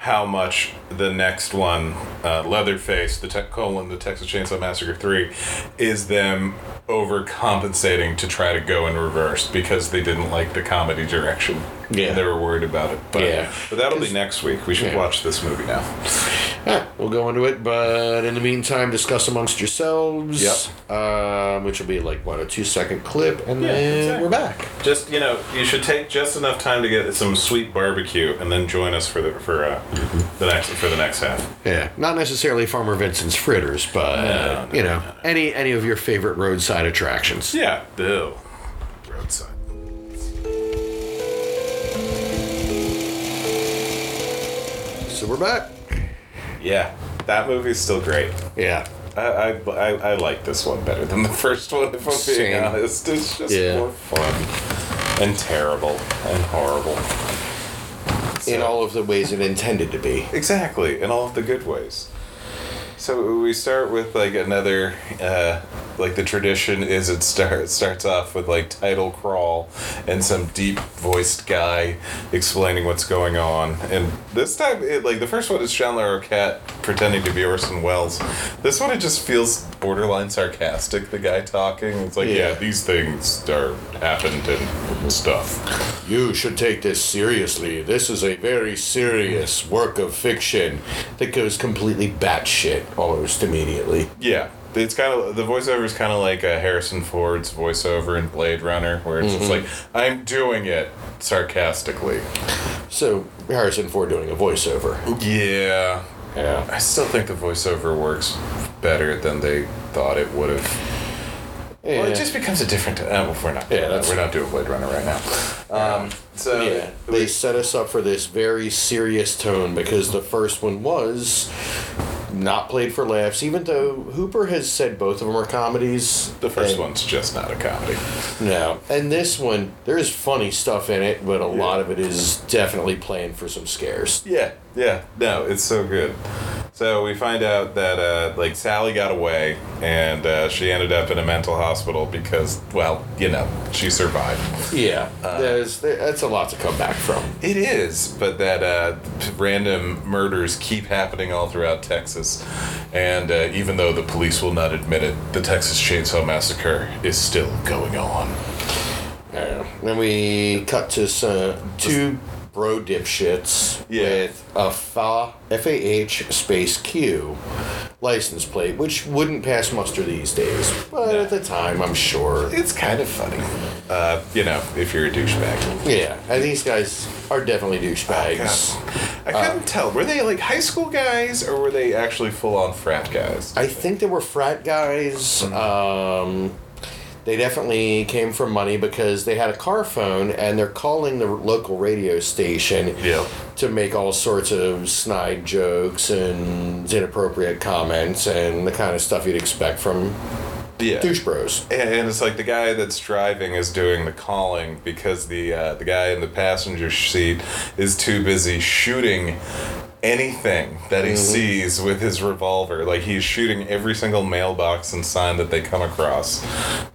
B: how much the next one, uh, Leatherface, the te- colon, the Texas Chainsaw Massacre 3, is them overcompensating to try to go in reverse because they didn't like the comedy direction.
C: Yeah.
B: They were worried about it. But,
C: Yeah.
B: but that'll be next week. We should
C: Yeah.
B: watch this movie now.
C: Yeah, we'll go into it, but in the meantime, discuss amongst yourselves.
B: Yep.
C: Um, which will be like what a two second clip, and
B: Yeah,
C: then
B: exactly.
C: we're back.
B: Just you know, you should take just enough time to get some sweet barbecue, and then join us for the for uh, the next for the next half.
C: Yeah, not necessarily Farmer Vincent's fritters, but
B: No, no,
C: you know, any any of your favorite roadside attractions.
B: Yeah, Bill. Roadside.
C: So we're back.
B: Yeah, that movie's still great.
C: Yeah,
B: I, I, I, I like this one better than the first one, if I'm being honest. It's just
C: Yeah.
B: more fun and terrible and horrible.
C: In all of the ways it intended to be.
B: Exactly, in all of the good ways. So we start with like another, uh, like the tradition is it start it starts off with like title crawl and some deep voiced guy explaining what's going on. And this time, it, like the first one is John Larroquette pretending to be Orson Welles. This one it just feels borderline sarcastic. The guy talking, it's like, yeah,
C: Yeah.
B: these things are happened and stuff.
C: You should take this seriously. This is a very serious work of fiction that goes completely batshit almost immediately.
B: Yeah, it's kind of the voiceover is kind of like uh, Harrison Ford's voiceover in Blade Runner, where it's just like I'm doing it sarcastically.
C: So Harrison Ford doing a voiceover.
B: Yeah,
C: Yeah.
B: I still think the voiceover works better than they thought it would have. Yeah. Well, it just becomes a different. Uh, well, we're not.
C: Yeah,
B: doing that.
C: that's-
B: we're not doing Blade Runner right now. Um, so
C: Yeah, they set us up for this very serious tone because the first one was not played for laughs, even though Hooper has said both of them are comedies.
B: the first
C: And-
B: one's just not a comedy.
C: No. And this one, there's funny stuff in it, but a lot of it is definitely playing for some scares.
B: Yeah, yeah, no, it's so good. So we find out that uh, like Sally got away, and uh, she ended up in a mental hospital because, well, you know, she survived.
C: Yeah. there's that's a lot to come back from.
B: It is, but that uh, random murders keep happening all throughout Texas, and uh, even though the police will not admit it, the Texas Chainsaw Massacre is still going on.
C: Yeah. Then we cut to some, two bro dipshits
B: Yeah.
C: with a FA, F-A-H space Q license plate, which wouldn't pass muster these days. But
B: No.
C: at the time, I'm sure.
B: It's kind of funny, uh, you know, if you're a douchebag.
C: Yeah, and these guys are definitely douchebags.
B: I couldn't tell. Were they like high school guys or were they actually full on frat guys?
C: I think they were frat guys. Um, they definitely came from money because they had a car phone and they're calling the local radio station
B: Yeah.
C: to make all sorts of snide jokes and inappropriate comments and the kind of stuff you'd expect from
B: Yeah.
C: douche bros.
B: And it's like the guy that's driving is doing the calling because the uh, the guy in the passenger seat is too busy shooting anything that he sees with his revolver. Like he's shooting every single mailbox and sign that they come across.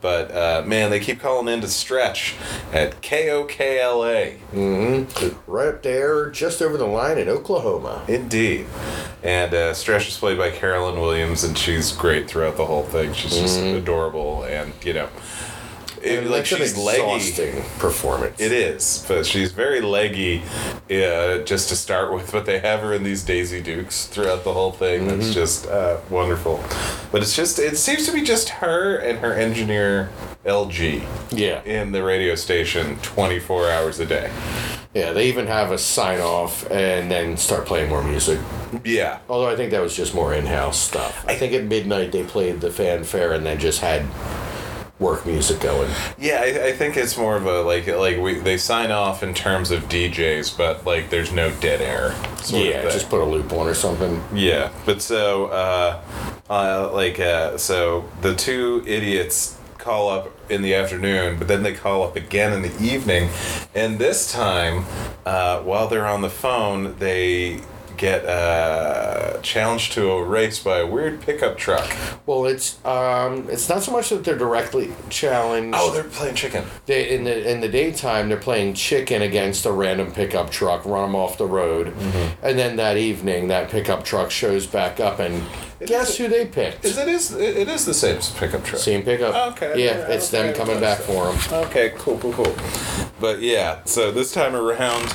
B: But uh, man, they keep calling in to Stretch at KOKLA.
C: Right up there, just over the line in Oklahoma.
B: Indeed. And uh, Stretch is played by Caroline Williams, and she's great throughout the whole thing. She's just adorable, and you know, it, like
C: an
B: she's leggy.
C: exhausting performance.
B: It is, but she's very leggy, uh, just to start with. But they have her in these Daisy Dukes throughout the whole thing. That's just uh, wonderful. But it's just, it seems to be just her and her engineer LG
C: Yeah.
B: in the radio station 24 hours a day.
C: Yeah, they even have a sign off and then start playing more music.
B: Yeah.
C: Although I think that was just more in house stuff. I think at midnight they played the fanfare and then just had work music going.
B: Yeah, I, I think it's more of a like like we they sign off in terms of DJs, but like there's no dead air.
C: yeah, just put a loop on or something.
B: Yeah, but so uh, uh, like uh, so the two idiots call up in the afternoon, but then they call up again in the evening, and this time, uh, while they're on the phone, they get uh, challenged to a race by a weird pickup truck.
C: Well, it's um, it's not so much that they're directly challenged.
B: Oh, they're playing chicken.
C: They, in the in the daytime, they're playing chicken against a random pickup truck, run them off the road,
B: Mm-hmm.
C: and then that evening, that pickup truck shows back up, and guess
B: is-
C: who they picked?
B: Is it is it is the same pickup truck?
C: Same pickup.
B: Okay,
C: Yeah,
B: yeah,
C: it's them coming back
B: it.
C: for them.
B: Okay, cool, cool, cool. But yeah, so this time around,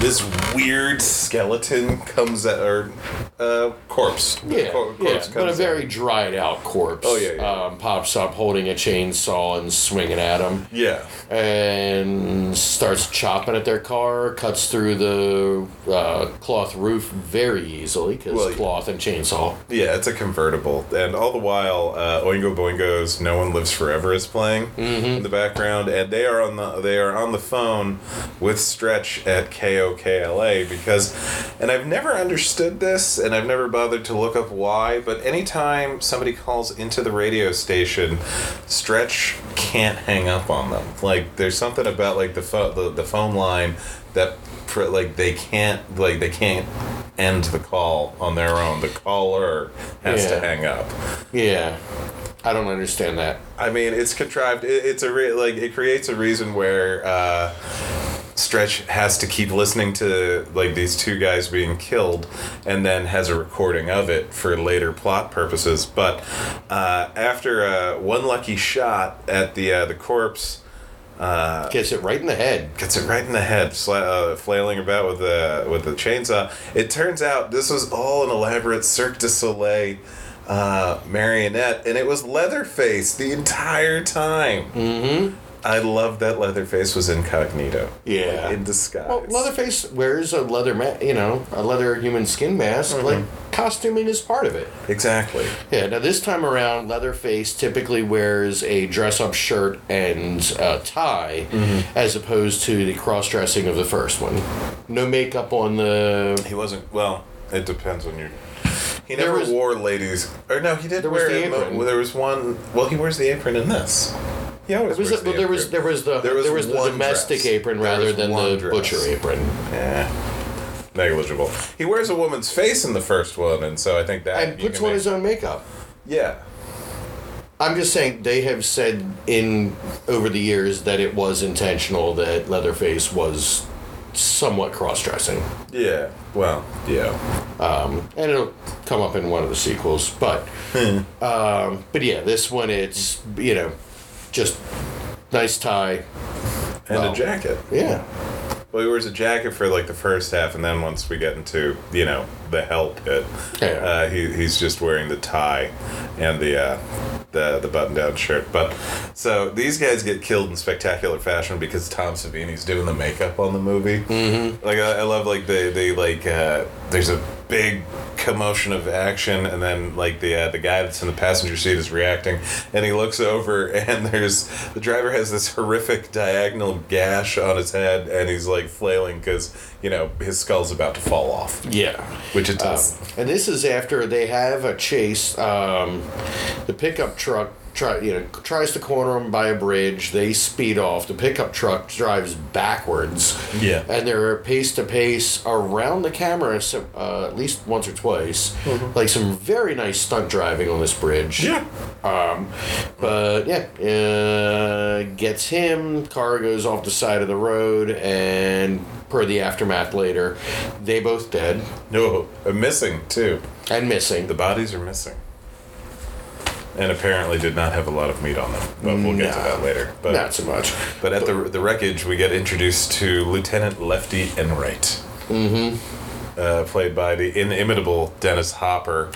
B: this weird skeleton comes at or uh, corpse.
C: Yeah,
B: Cor-
C: yeah,
B: corpse
C: but a very
B: out.
C: dried out corpse.
B: Oh, yeah, yeah.
C: Um, pops up holding a chainsaw and swinging at them,
B: yeah.
C: and starts chopping at their car. Cuts through the uh, cloth roof very easily because
B: Well,
C: cloth and chainsaw.
B: Yeah, it's a convertible, and all the while, uh, Oingo Boingo's "No One Lives Forever" is playing in the background, and they are on the they are on the phone with Stretch at KOKLA because, and I've never understood this, and I've never bothered to look up why, but anytime somebody calls into the radio station, Stretch can't hang up on them. Like, there's something about like the the, the phone line that like they can't like they can't end the call on their own. The caller has to hang up.
C: Yeah, I don't understand that.
B: I mean, it's contrived. It, it's a re- like it creates a reason where uh, Stretch has to keep listening to like these two guys being killed, and then has a recording of it for later plot purposes. But uh, after uh, one lucky shot at the uh, the corpse. Uh,
C: Gets it right in the head.
B: gets it right in the head, sla- uh, flailing about with the with the chainsaw. It turns out this was all an elaborate Cirque du Soleil uh, marionette, and it was Leatherface the entire time. Mm-hmm. I love that Leatherface was incognito.
C: Yeah.
B: like, in disguise.
C: Well, Leatherface wears a leather, ma- you know, a leather human skin mask.
B: Mm-hmm.
C: Like costuming is part of it.
B: exactly.
C: Yeah. Now this time around, Leatherface typically wears a dress-up shirt and a tie,
B: Mm-hmm.
C: as opposed to the cross-dressing of the first one. No makeup on the.
B: He wasn't. Well, it depends on your. He never
C: was-
B: wore ladies. Or no, he did
C: There was
B: wear.
C: the
B: a mo- well, there was one. Well, he wears the apron in this. He always
C: Was
B: wears
C: it,
B: the
C: well, there was there was the
B: There
C: there
B: was
C: was, the domestic
B: dress.
C: apron
B: There
C: rather than the
B: dress.
C: butcher apron.
B: Yeah. Negligible. He wears a woman's face in the first one, and so I think that.
C: And
B: you
C: puts on
B: make-
C: his own makeup.
B: Yeah.
C: I'm just saying they have said in over the years that it was intentional that Leatherface was somewhat cross-dressing,
B: Yeah. Well, yeah.
C: um, and it'll come up in one of the sequels. But
B: Hmm.
C: um, but yeah, this one it's you know just nice tie.
B: And
C: Well.
B: a jacket.
C: Yeah,
B: Well, he wears a jacket for like the first half, and then once we get into you know the help bit,
C: Yeah.
B: uh, he he's just wearing the tie and the uh, the the button down shirt. But so these guys get killed in spectacular fashion because Tom Savini's doing the makeup on the movie. Mm-hmm. Like I, I love like they they like uh, there's a big commotion of action, and then like the uh, the guy that's in the passenger seat is reacting, and he looks over, and there's the driver has this horrific diagonal gash on his head, and he's like flailing because you know his skull's about to fall off,
C: yeah.
B: which
C: Um, and this is after they have a chase. Um, the pickup truck try you know tries to corner them by a bridge. They speed off. The pickup truck drives backwards.
B: Yeah.
C: and they're pace to pace around the camera so, uh, at least once or twice. Like some very nice stunt driving on this bridge.
B: Yeah.
C: Um, but yeah, uh, gets him. Car goes off the side of the road, and per the aftermath later, they both dead
B: No, uh, missing too.
C: and missing.
B: The bodies are missing. And apparently did not have a lot of meat on them, but we'll get to
C: No.
B: that later. But
C: Not so much.
B: But at the the wreckage, we get introduced to Lieutenant Lefty Enright. Mm-hmm. Uh, played by the inimitable Dennis Hopper,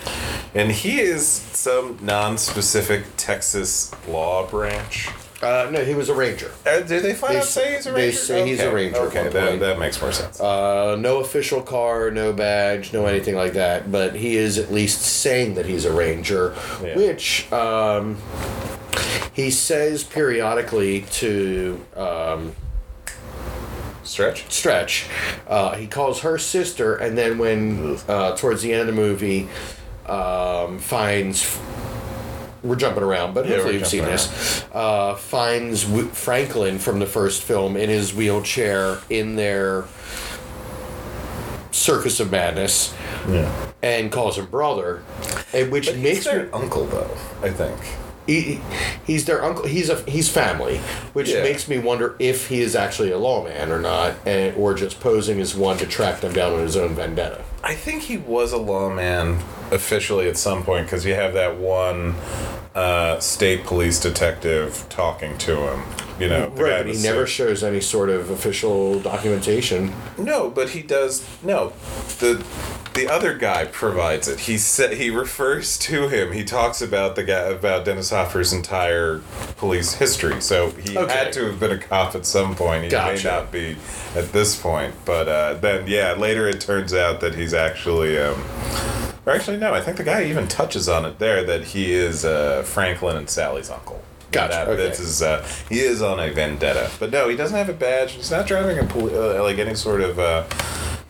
B: and he is some non-specific Texas law branch.
C: Uh, no, he was a ranger.
B: Uh, did they find
C: They
B: out say he's a ranger?
C: they say he's a ranger
B: Okay, that, that makes more sense.
C: Uh, no official car, no badge, no anything like that. But he is at least saying that he's a ranger,
B: Yeah.
C: which um, he says periodically to um,
B: Stretch.
C: Stretch. Uh, he calls her sister, and then when uh, towards the end of the movie um, finds. We're jumping around, but
B: Yeah,
C: hopefully you've seen
B: jumping
C: this. Uh, finds w- Franklin from the first film in his wheelchair in their Circus of Madness.
B: Yeah.
C: and calls him brother, and which
B: But
C: makes me
B: uncle, though. I think.
C: He, he's their uncle. He's a he's family, which
B: Yeah.
C: makes me wonder if he is actually a lawman or not, and, or just posing as one to track them down on his own vendetta.
B: I think he was a lawman officially at some point because you have that one uh, state police detective talking to him. You know, the
C: Right,
B: in
C: but he
B: the
C: never
B: suit.
C: shows any sort of official documentation.
B: No, but he does. No, the the other guy provides it. He said he refers to him. He talks about the guy about Dennis Hopper's entire police history. So he
C: Okay.
B: had to have been a cop at some point. He
C: Gotcha.
B: may not be at this point, but uh, then yeah, later it turns out that he's actually. Um, or actually, no. I think the guy even touches on it there that he is uh, Franklin and Sally's uncle.
C: Gotcha,
B: That,
C: okay.
B: This is uh, he is on a vendetta, but no, he doesn't have a badge. He's not driving a poli- uh, like any sort of uh,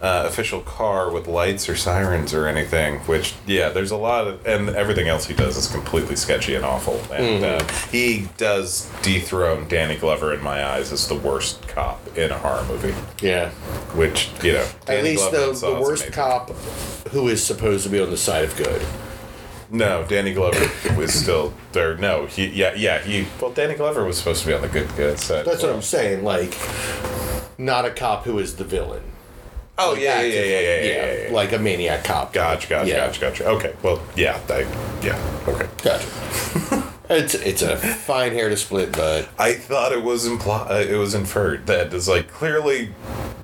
B: uh, official car with lights or sirens or anything. Which yeah, there's a lot of and everything else he does is completely sketchy and awful. And uh,
C: Mm-hmm.
B: he does dethrone Danny Glover in my eyes as the worst cop in a horror movie.
C: Yeah,
B: Which you know,
C: at least
B: Glover
C: the, the worst
B: amazing.
C: cop who is supposed to be on the side of good.
B: No, Danny Glover was still there. No, he yeah yeah he well Danny Glover was supposed to be on the good good side.
C: That's what I'm saying. Like, not a cop who is the villain.
B: Oh yeah yeah yeah yeah yeah yeah. yeah, yeah.
C: like a maniac cop.
B: Gotcha, gotcha,
C: Yeah.
B: gotcha, gotcha. Okay, well, yeah, I, yeah, okay.
C: Gotcha. it's it's a fine hair to split, but
B: I thought it was implied. uh, it was inferred that it's like clearly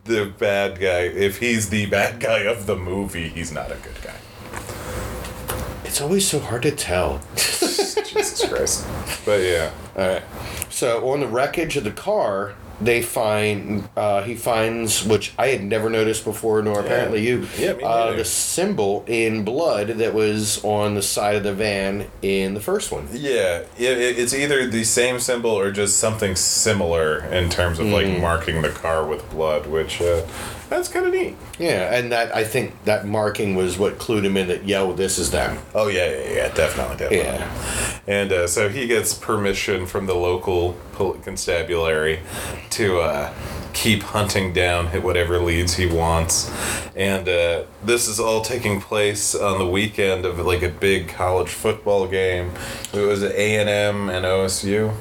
B: the bad guy. If he's the bad guy of the movie, he's not a good guy.
C: It's always so hard to tell.
B: Jesus Christ. But yeah,
C: All right. So on the wreckage of the car, they find uh, he finds which I had never noticed before, nor apparently you.
B: Yeah,
C: uh, the symbol in blood that was on the side of the van in the first one.
B: yeah, it, it- it's either the same symbol or just something similar in terms of like marking the car with blood, which uh, that's kind of neat.
C: Yeah, and that I think that marking was what clued him in that yo, this is them.
B: Oh yeah, yeah, yeah, definitely, definitely.
C: Yeah.
B: And uh, so he gets permission from the local pol- constabulary to uh, keep hunting down whatever leads he wants. And uh, this is all taking place on the weekend of like a big college football game. It was A and M and OSU.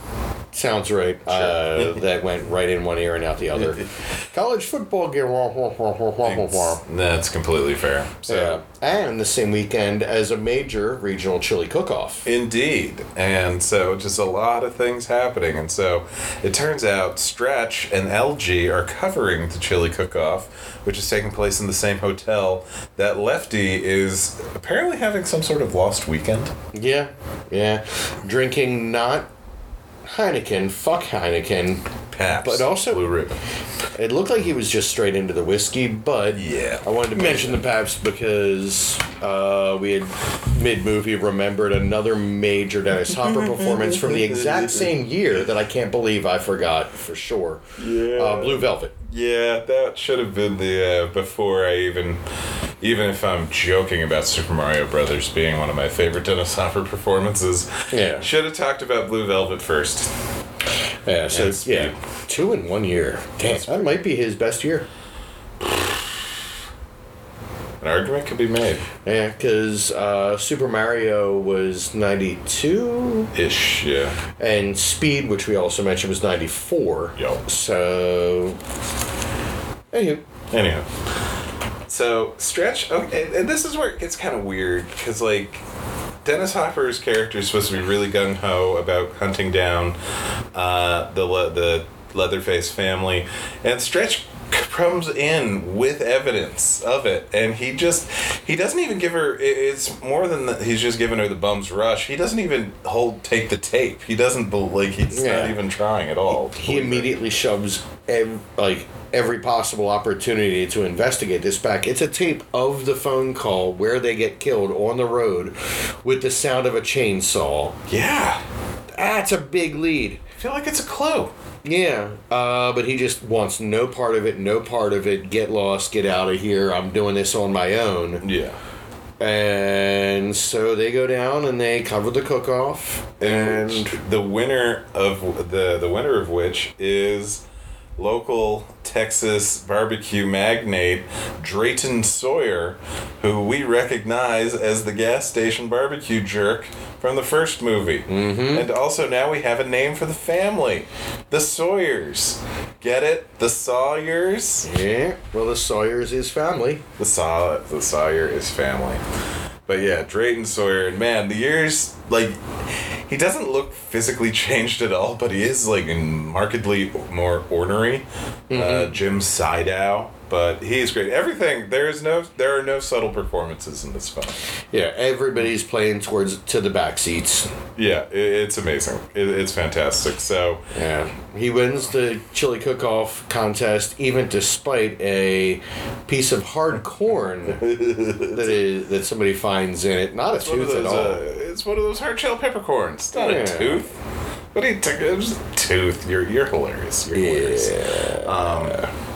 C: Sounds right. Uh, that went right in one ear and out the other. College football game. wah, wah, wah, wah, wah, wah, wah.
B: That's completely fair. So.
C: Yeah. And the same weekend as a major regional chili cook-off.
B: Indeed. And so just a lot of things happening. And so it turns out Stretch and LG are covering the chili cook off, which is taking place in the same hotel that Lefty is apparently having some sort of lost weekend.
C: Yeah, yeah. Drinking not Heineken, fuck Heineken.
B: Pabst.
C: But also-
B: Blue Ribbon.
C: It looked like he was just straight into the whiskey, but
B: Yeah.
C: I wanted to mention the Pabst because uh, we had mid movie remembered another major Dennis Hopper performance from the exact same year that I can't believe I forgot for sure.
B: Yeah.
C: Uh, Blue Velvet.
B: Yeah, that should have been the uh, before I even, even if I'm joking about Super Mario Brothers being one of my favorite Dennis Hopper performances.
C: Yeah.
B: should have talked about Blue Velvet first.
C: Yeah, so
B: And
C: yeah, two in one year. Damn, that might be his best year.
B: An argument could be made.
C: Yeah, because uh, Super Mario was 92,
B: Ish, yeah.
C: and Speed, which we also mentioned, was 94.
B: Yo.
C: So, anywho,
B: Anyhow. So, Stretch, okay, and this is where it gets kind of weird, because, like, Dennis Hopper's character is supposed to be really gung ho about hunting down uh, the, the Leatherface family, and Stretch comes in with evidence of it and he just he doesn't even give her it's more than that he's just giving her the bum's rush he doesn't even hold take the tape he doesn't like he's
C: Yeah.
B: not even trying at all
C: he
B: her.
C: immediately shoves ev- like every possible opportunity to investigate this back. It's a tape of the phone call where they get killed on the road with the sound of a chainsaw.
B: yeah
C: That's a big lead.
B: I feel like it's a clue
C: Yeah, uh, but he just wants no part of it, no part of it. Get lost, get out of here. I'm doing this on my own.
B: yeah
C: And so they go down and they cover the cook off.
B: and the winner of the the winner of which is local Texas barbecue magnate Drayton Sawyer, who we recognize as the gas station barbecue jerk from the first movie. Mm-hmm. And also now we have a name for the family, the Sawyers. Get it? The Sawyers.
C: Yeah. Well, the Sawyers is family.
B: The Saw the Sawyer is family. But yeah, Drayton Sawyer, and man, the years like he doesn't look physically changed at all, but he is like markedly more ornery. Uh, Jim Siedow, but he's great. Everything there is no there are no subtle performances in this film.
C: Yeah, everybody's playing towards to the back seats.
B: Yeah, it, it's amazing. It, it's fantastic. So
C: Yeah, he wins the chili cook-off contest even despite a piece of hard corn that is that somebody finds in it. Not a
B: it's of
C: tooth at all.
B: Uh, it's one of those hard shell peppercorns. It's not
C: Yeah.
B: a tooth. What do you think? It was a tooth. You're you're hilarious. You're hilarious.
C: yeah.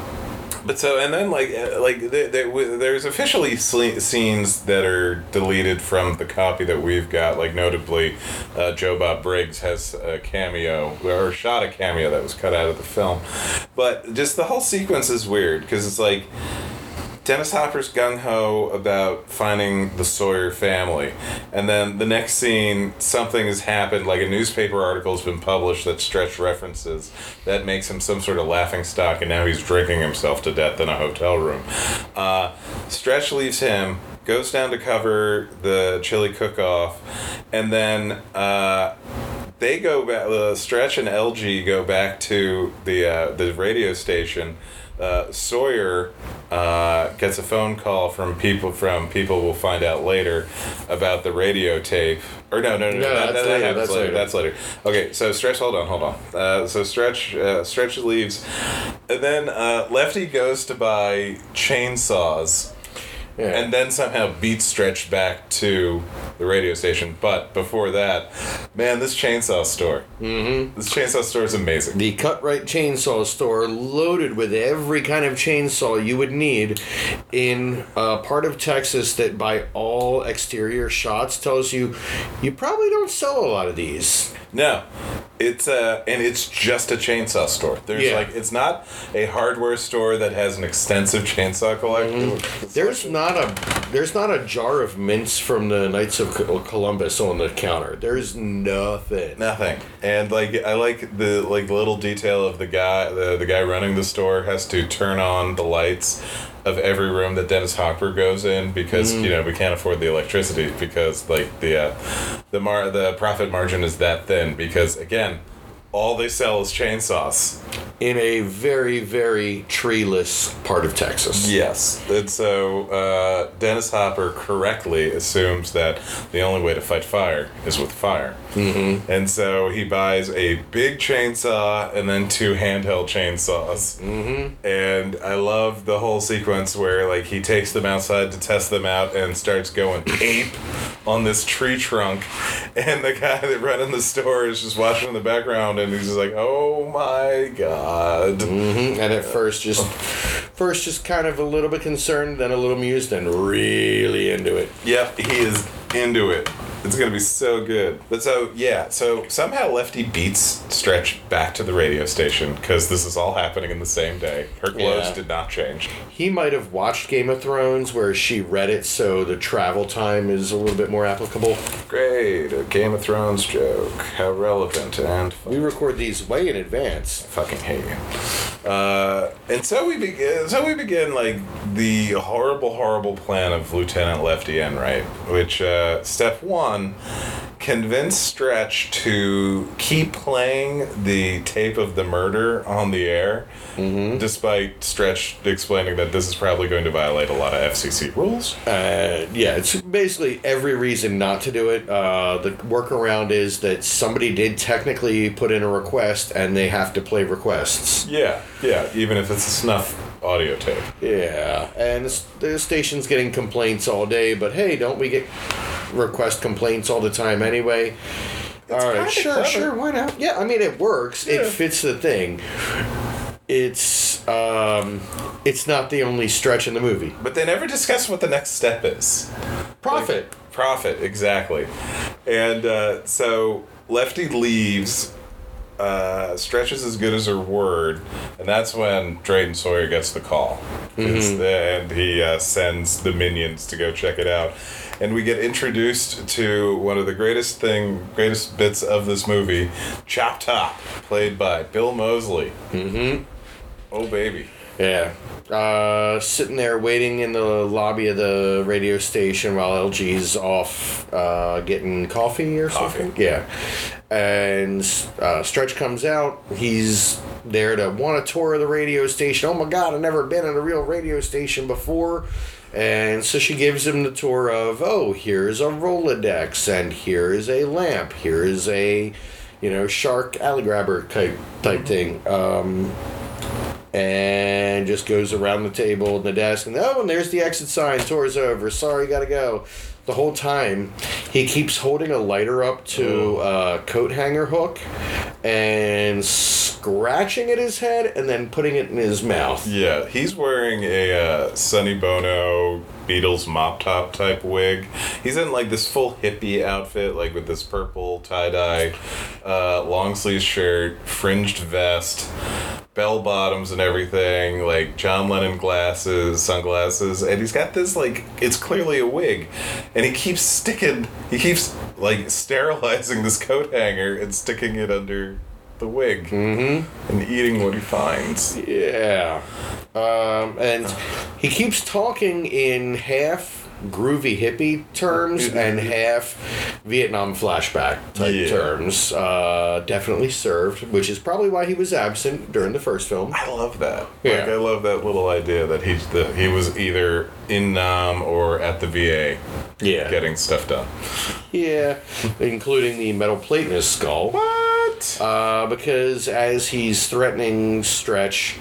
B: But so and then like uh, like there, there, there's officially scenes that are deleted from the copy that we've got. Like notably, uh, Joe Bob Briggs has a cameo or shot a cameo that was cut out of the film. But just the whole sequence is weird because it's like. Dennis Hopper's gung ho about finding the Sawyer family, and then the next scene, something has happened, like a newspaper article's been published that Stretch references that makes him some sort of laughing stock, and now he's drinking himself to death in a hotel room. Uh, Stretch leaves him, goes down to cover the chili cook off, and then. Uh, they go back. Uh, Stretch and LG go back to the uh, the radio station. Uh, Sawyer uh, gets a phone call from people from people we'll find out later about the radio tape. Or no, no, no, no,
C: No,
B: that,
C: that's
B: that
C: later,
B: happens
C: that's
B: later.
C: later.
B: That's later. Okay, so Stretch, hold on, hold on. Uh, so Stretch, uh, Stretch leaves, and then uh, Lefty goes to buy chainsaws
C: yeah.
B: and then somehow beats Stretch back to the radio station. But before that, man, this chainsaw store. Mm-hmm. This chainsaw store is amazing.
C: the Cut Right Chainsaw store loaded with every kind of chainsaw you would need in a part of Texas that by all exterior shots tells you you probably don't sell a lot of these.
B: No, it's uh, and it's just a chainsaw store. There's
C: Yeah.
B: like it's not a hardware store that has an extensive chainsaw collection.
C: There's not a there's not a jar of mints from the Knights of Columbus on the counter. There's nothing.
B: Nothing. And like I like the like little detail of the guy the, the guy running the store has to turn on the lights of every room that Dennis Hopper goes in because you know we can't afford the electricity because like the uh, the mar the profit margin is that thin because again all they sell is chainsaws.
C: In a very very treeless part of Texas.
B: Yes, and so uh, Dennis Hopper correctly assumes that the only way to fight fire is with fire, mm-hmm. and so he buys a big chainsaw and then two handheld chainsaws. Mm-hmm. And I love the whole sequence where like he takes them outside to test them out and starts going ape on this tree trunk, and the guy that running the store is just watching in the background, and he's just like, "Oh my god."
C: hmm And at first, just first, just kind of a little bit concerned, then a little amused, and really into it.
B: Yep, he is into it. It's gonna be so good. But so yeah, so somehow Lefty beats Stretch back to the radio station because this is all happening in the same day. Her clothes
C: Yeah.
B: did not change.
C: He might have watched Game of Thrones, where she read it, so the travel time is a little bit more applicable.
B: Great, a Game of Thrones joke. How relevant and
C: We record these way in advance.
B: fucking hate you. Uh, and so we begin. So we begin like the horrible, horrible plan of Lieutenant Lefty Enright, which uh, step one, on convince Stretch to keep playing the tape of the murder on the air, despite Stretch explaining that this is probably going to violate a lot of FCC rules.
C: Uh, yeah, it's basically every reason not to do it. Uh, the workaround is that somebody did technically put in a request, and they have to play requests.
B: Yeah, yeah. Even if it's a snuff audio tape.
C: Yeah, and the, the station's getting complaints all day, but hey, don't we get request complaints all the time anyway? all
B: kinda
C: sure,
B: clever.
C: sure, why not? Yeah, I mean it works. It fits the thing. It's um, it's not the only stretch in the movie.
B: But they never discuss what the next step is.
C: Profit.
B: Profit, exactly. And uh, so Lefty leaves uh, Stretch is as good as her word, and that's when Drayton Sawyer gets the call. 'Cause the- and he uh, sends the minions to go check it out. And we get introduced to one of the greatest thing, greatest bits of this movie, Chop Top, played by Bill Moseley. Mm-hmm. Oh baby.
C: Yeah. Uh, sitting there waiting in the lobby of the radio station while LG's off uh, getting coffee or
B: Coffee.
C: something. Yeah. And uh, Stretch comes out. He's there to want a tour of the radio station. Oh my God, I've never been in a real radio station before. And so she gives him the tour of, oh, here's a Rolodex, and here is a lamp, here is a, you know, shark alley grabber type type thing. Um, and just goes around the table and the desk and oh and there's the exit sign tour's over sorry gotta go the whole time he keeps holding a lighter up to a coat hanger hook and scratching at his head and then putting it in his mouth.
B: Yeah, he's wearing a uh, Sonny Bono Beatles mop top type wig. He's in like this full hippie outfit, like with this purple tie dye, uh, long sleeve shirt, fringed vest, bell bottoms and everything, like John Lennon glasses, sunglasses, and he's got this like it's clearly a wig, and he keeps sticking, he keeps like sterilizing this coat hanger and sticking it under the wig mm-hmm. and eating what he finds.
C: Yeah. Um, and he keeps talking in half groovy hippie terms and half Vietnam flashback type
B: Yeah.
C: terms. Uh, definitely served, which is probably why he was absent during the first film.
B: I love that.
C: Yeah.
B: Like I love that little idea that he's the he was either in Nam or at the VA
C: Yeah.
B: getting stuff done.
C: Yeah, including the metal plate in his skull.
B: What?
C: Uh, because as he's threatening Stretch,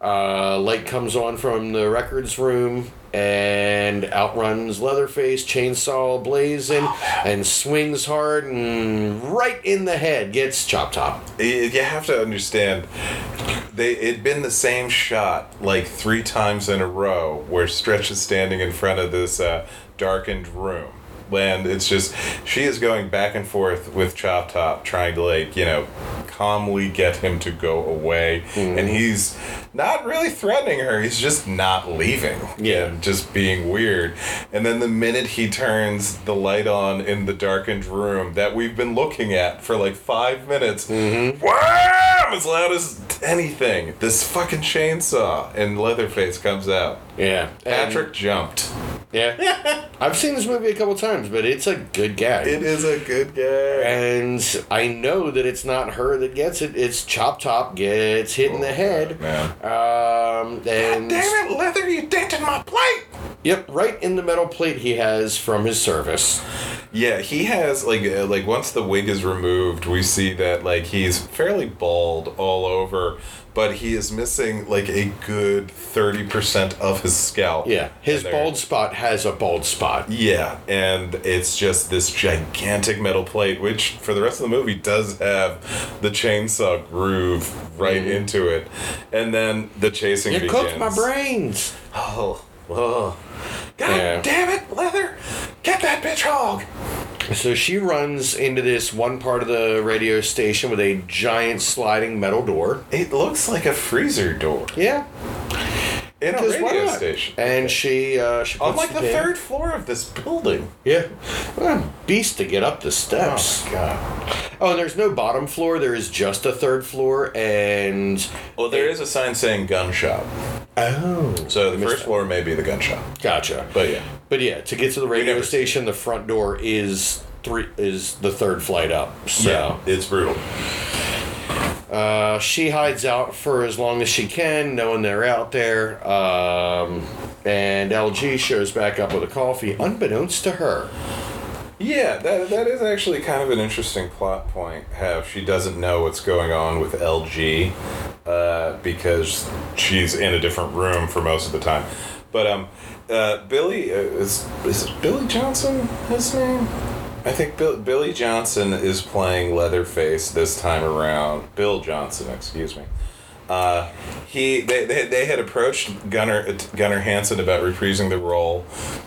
C: uh, light comes on from the records room and outruns Leatherface, chainsaw blazing, and swings hard and right in the head gets Chop Top.
B: You have to understand they it'd been the same shot like three times in a row where Stretch is standing in front of this uh, darkened room. And it's just she is going back and forth with Chop Top, trying to like you know calmly get him to go away, mm-hmm. and he's not really threatening her. He's just not leaving.
C: Yeah.
B: and just being weird. And then the minute he turns the light on in the darkened room that we've been looking at for like five minutes, mm-hmm. wham! As loud as anything. This fucking chainsaw and Leatherface comes out.
C: Yeah, and-
B: Patrick jumped.
C: Yeah, I've seen this movie a couple times, but it's a good gag.
B: It is a good guy.
C: and I know that it's not her that gets it. It's Chop Top gets hit in the head.
B: man.
C: Um, and
B: Damn it, Leather, you dented my plate!
C: Yep, right in the metal plate he has from his service.
B: Yeah, he has like uh, like once the wig is removed, we see that like he's fairly bald all over, but he is missing like a good thirty percent of his scalp.
C: Yeah, his bald spot has a bald spot.
B: Yeah, and it's just this gigantic metal plate, which for the rest of the movie does have the chainsaw groove right into it, and then the chasing
C: You
B: begins.
C: cooked my brains.
B: Oh, oh. God
C: Yeah.
B: damn it, Leather! Get that bitch hog!
C: So she runs into this one part of the radio station with a giant sliding metal door.
B: It looks like a freezer door
C: Yeah,
B: in a radio station.
C: And she uh, she
B: on
C: puts
B: like the third floor of this building.
C: Yeah, what a beast to get up the steps.
B: Oh god.
C: Oh, and there's no bottom floor. There is just a third floor, and
B: Well, there is a sign saying gun shop.
C: oh,
B: So the first floor may be the gun shop.
C: gotcha.
B: But yeah.
C: But yeah, to get to the radio
B: never
C: station, the front door is three is the third flight up. So
B: it's brutal.
C: Uh, she hides out for as long as she can, knowing they're out there. Um, and LG shows back up with a coffee, unbeknownst to her.
B: Yeah, that, that is actually kind of an interesting plot point. How she doesn't know what's going on with LG uh, because she's in a different room for most of the time. But um, uh, Billy uh, is is Billy Johnson his name? I think Bill, Billy Johnson is playing Leatherface this time around. Bill Johnson, excuse me. Uh, he they, they, they had approached Gunnar Gunnar Hansen about reprising the role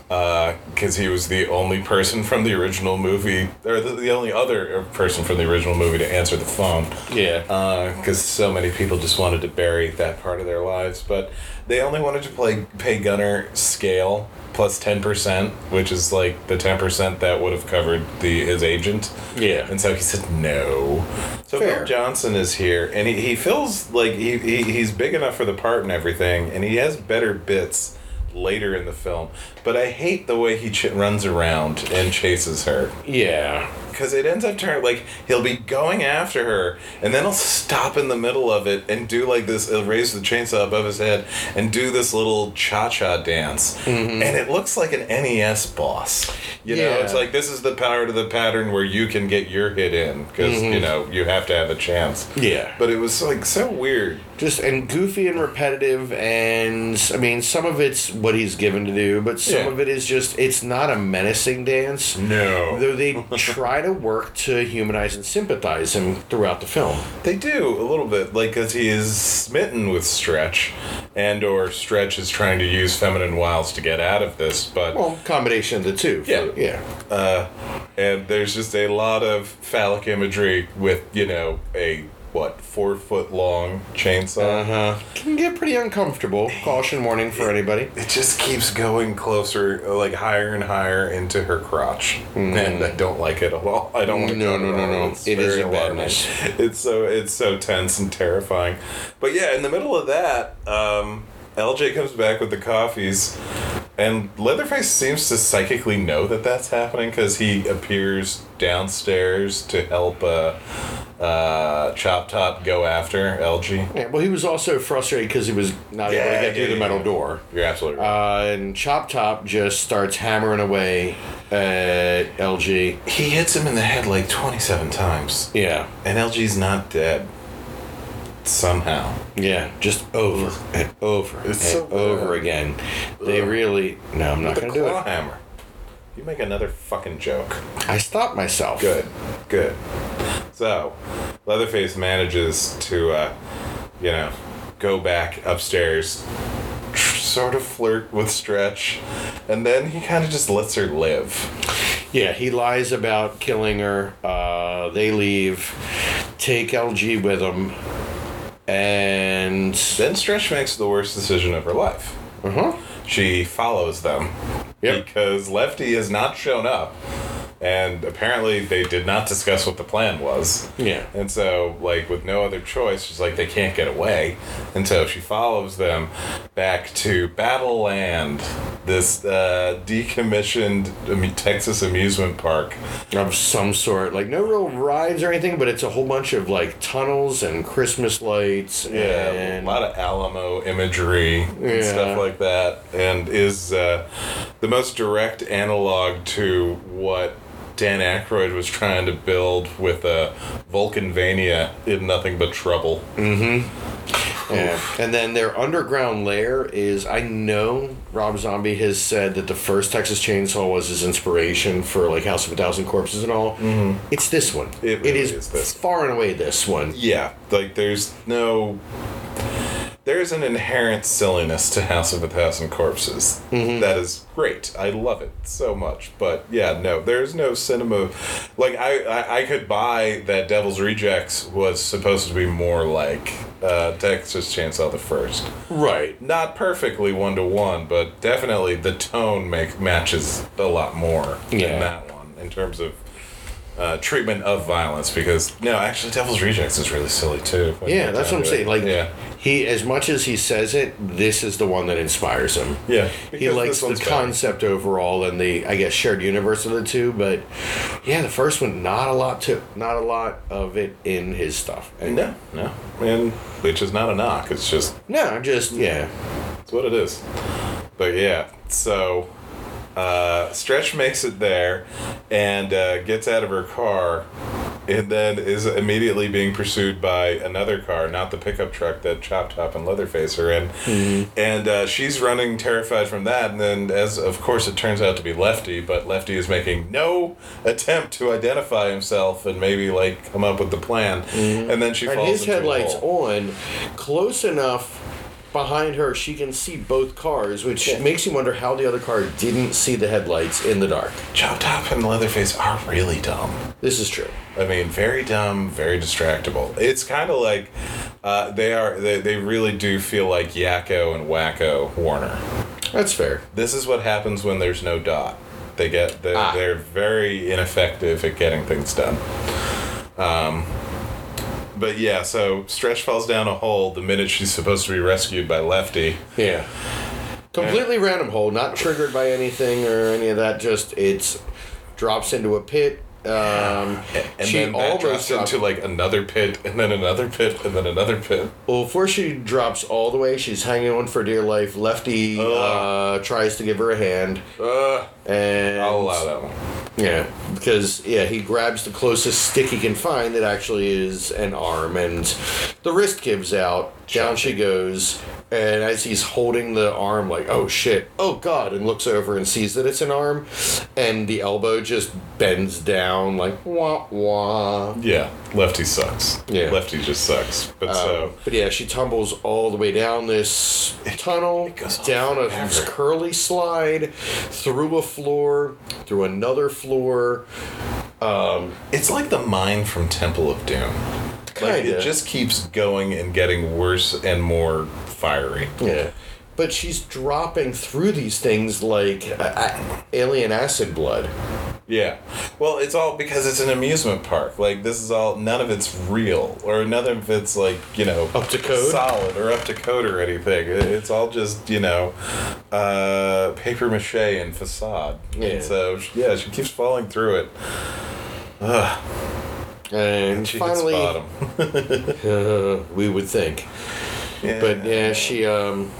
B: because he was the only person from the original movie or the, the only other person from the original movie to answer the phone
C: Yeah.
B: because so many people just wanted to bury that part of their lives. But they only wanted to play pay Gunnar scale plus ten percent, which is like the ten percent that would have covered the his agent.
C: Yeah.
B: and so he said no. So
C: Fair.
B: Bill Johnson is here, and he, he feels like he, he he's big enough for the part and everything, and he has better bits later in the film. But I hate the way he ch- runs around and chases her
C: yeah.
B: Because it ends up turning like he'll be going after her and then he'll stop in the middle of it and do like this he'll raise the chainsaw above his head and do this little cha-cha dance
C: Mm-hmm.
B: and it looks like an nes boss you know it's like this is the power to the pattern where you can get your hit in because you know you have to have a chance
C: Mm-hmm. Yeah.
B: but it was like so weird
C: just and goofy and repetitive and i mean some of it's what he's given to do but some
B: Yeah.
C: of it is just it's not a menacing dance
B: no
C: though they try to work to humanize and sympathize him throughout the film
B: They do a little bit, like because he is smitten with Stretch, and or Stretch is trying to use feminine wiles to get out of this. But
C: well combination of the two for-
B: Yeah.
C: yeah
B: uh, and there's just a lot of phallic imagery with you know a what four foot long chainsaw.
C: uh-huh can get pretty uncomfortable caution warning for anybody
B: It just keeps going closer, like higher and higher into her crotch, and I don't like it at all. I don't like
C: No,
B: it
C: no, no, no.
B: It's
C: It is a badness.
B: It's so it's so tense and terrifying. But yeah, in the middle of that, um, LJ comes back with the coffees, and Leatherface seems to psychically know that that's happening because he appears downstairs to help uh, uh, Chop Top go after LG.
C: yeah, well he was also frustrated because he was not able to get through the metal
B: yeah.
C: door
B: You're absolutely right.
C: uh, and Chop Top just starts hammering away at LG.
B: he hits him in the head like 27 times,
C: Yeah,
B: and LG's not dead. Somehow.
C: yeah, just over and over
B: It's
C: and
B: so
C: over again. They really no, I'm not gonna do it.
B: hammer. You make another fucking joke.
C: I stopped myself.
B: Good, good. So, Leatherface manages to, uh, you know, go back upstairs, tr- sort of flirt with Stretch, and then he kind of just lets her live.
C: Yeah, he lies about killing her. Uh, they leave, take LG with them, and
B: Then Stretch makes the worst decision of her life.
C: uh huh.
B: She follows them
C: Yep.
B: because Lefty has not shown up. And apparently, they did not discuss what the plan was.
C: Yeah.
B: And so, like, with no other choice, she's like, they can't get away. And so she follows them back to Battle Land, this uh, decommissioned amu- Texas amusement park.
C: Of some sort, like no real rides or anything, but it's a whole bunch of like tunnels and Christmas lights
B: Yeah,
C: and
B: a lot of Alamo imagery and
C: Yeah.
B: stuff like that, and is uh, the most direct analog to what Dan Aykroyd was trying to build with uh, Valkenvania in Nothing But Trouble. Mm-hmm.
C: Yeah. And then their underground lair is I know Rob Zombie has said that the first Texas Chainsaw was his inspiration for like House of a Thousand Corpses and all. Mm-hmm. It's this one.
B: It really
C: it is,
B: is
C: far and away this one.
B: Yeah, like there's no. There's an inherent silliness to House of a Thousand Corpses that is great. I love it so much. But yeah, no, there's no cinema. Like I, I, I could buy that Devil's Rejects was supposed to be more like uh, Texas Chainsaw the First.
C: Right.
B: Not perfectly one to one, but definitely the tone make matches a lot more
C: Yeah.
B: than that one in terms of. Uh, treatment of violence because no actually devil's rejects is really silly too
C: Yeah, that's what I'm
B: it.
C: saying. Like
B: yeah
C: he as much as he says it, this is the one that inspires him.
B: Yeah,
C: He likes the
B: better.
C: concept overall and the I guess shared universe of the two, but yeah, the first one not a lot to not a lot of it in his stuff. And
B: No, no, and which is not a knock. It's just
C: no, just yeah.
B: it's what it is. But yeah, so uh, Stretch makes it there and uh, gets out of her car and then is immediately being pursued by another car, not the pickup truck that Chop Top and Leatherface are in.
C: Mm-hmm.
B: And uh, she's running terrified from that. And then, as of course, it turns out to be Lefty, but Lefty is making no attempt to identify himself and maybe like come up with the plan. And then she
C: Mm-hmm. and his headlights on close enough behind her she can see both cars which
B: Yeah.
C: makes you wonder how the other car didn't see the headlights in the dark
B: Chop Top and Leatherface are really dumb.
C: this is true
B: I mean, very dumb, very distractible. It's kind of like uh, they are. They, they really do feel like Yakko and Wakko Warner.
C: that's fair
B: This is what happens when there's no dot. They get they're,
C: Ah.
B: they're very ineffective at getting things done. Um, but yeah, so Stretch falls down a hole the minute she's supposed to be rescued by Lefty.
C: yeah completely random hole not triggered by anything or any of that just it's drops into a pit um,
B: And
C: she
B: then
C: almost
B: drops
C: dropped-
B: into like another pit, and then another pit, and then another pit.
C: Well, before she drops all the way, she's hanging on for dear life. Lefty uh, tries to give her a hand,
B: Uh,
C: and
B: I'll allow that one.
C: Yeah, because yeah, he grabs the closest stick he can find that actually is an arm, and the wrist gives out. Down she goes, and as he's holding the arm, like oh shit, oh god, and looks over and sees that it's an arm, and the elbow just bends down like wah wah.
B: Yeah, Lefty sucks.
C: Yeah.
B: Lefty just sucks. But so
C: Um, but yeah, she tumbles all the way down this tunnel,
B: goes
C: down a
B: forever.
C: curly slide, through a floor, through another floor.
B: Um, it's like the mine from Temple of Doom.
C: Kinda.
B: it just keeps going and getting worse and more fiery.
C: Yeah. But she's dropping through these things like uh, uh, alien acid blood.
B: Yeah. Well, it's all because it's an amusement park. Like this is all none of it's real or none of it's like, you know,
C: Up to code?
B: solid or up to code or anything. It's all just, you know, uh paper mache and facade.
C: Yeah.
B: And so yeah, she keeps falling through it. Ugh.
C: And
B: She
C: finally,
B: hits bottom.
C: uh, we would think.
B: yeah.
C: But yeah, she um.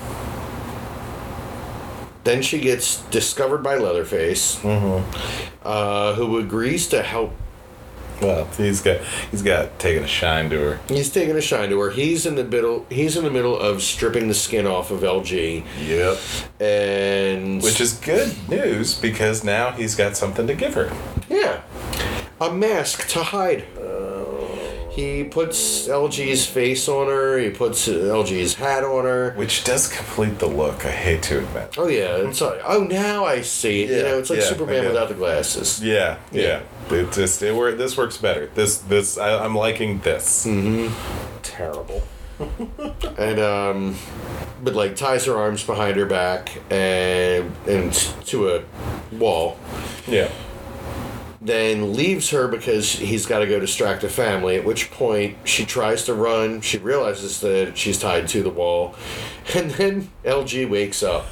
C: Then she gets discovered by Leatherface, uh, who agrees to help
B: well, he's got he's got taken a shine to her.
C: He's taking a shine to her. He's in the middle. He's in the middle of stripping the skin off of LG,
B: Yep.
C: and
B: Which is good news because now he's got something to give her.
C: yeah, a mask to hide. He puts LG's face on her. He puts LG's hat on her.
B: Which does complete the look, I hate to admit.
C: Oh yeah, it's like oh now I see it. you
B: Yeah,
C: know, it's like
B: yeah,
C: Superman without the glasses.
B: Yeah,
C: Yeah.
B: yeah. It just it, wor- this works better. This this I, I'm liking this. Mm-hmm.
C: Terrible. and um, but like ties her arms behind her back and and to a wall.
B: Yeah.
C: Then leaves her because he's got to go distract the family. At which point she tries to run. She realizes that she's tied to the wall, and then LG wakes up.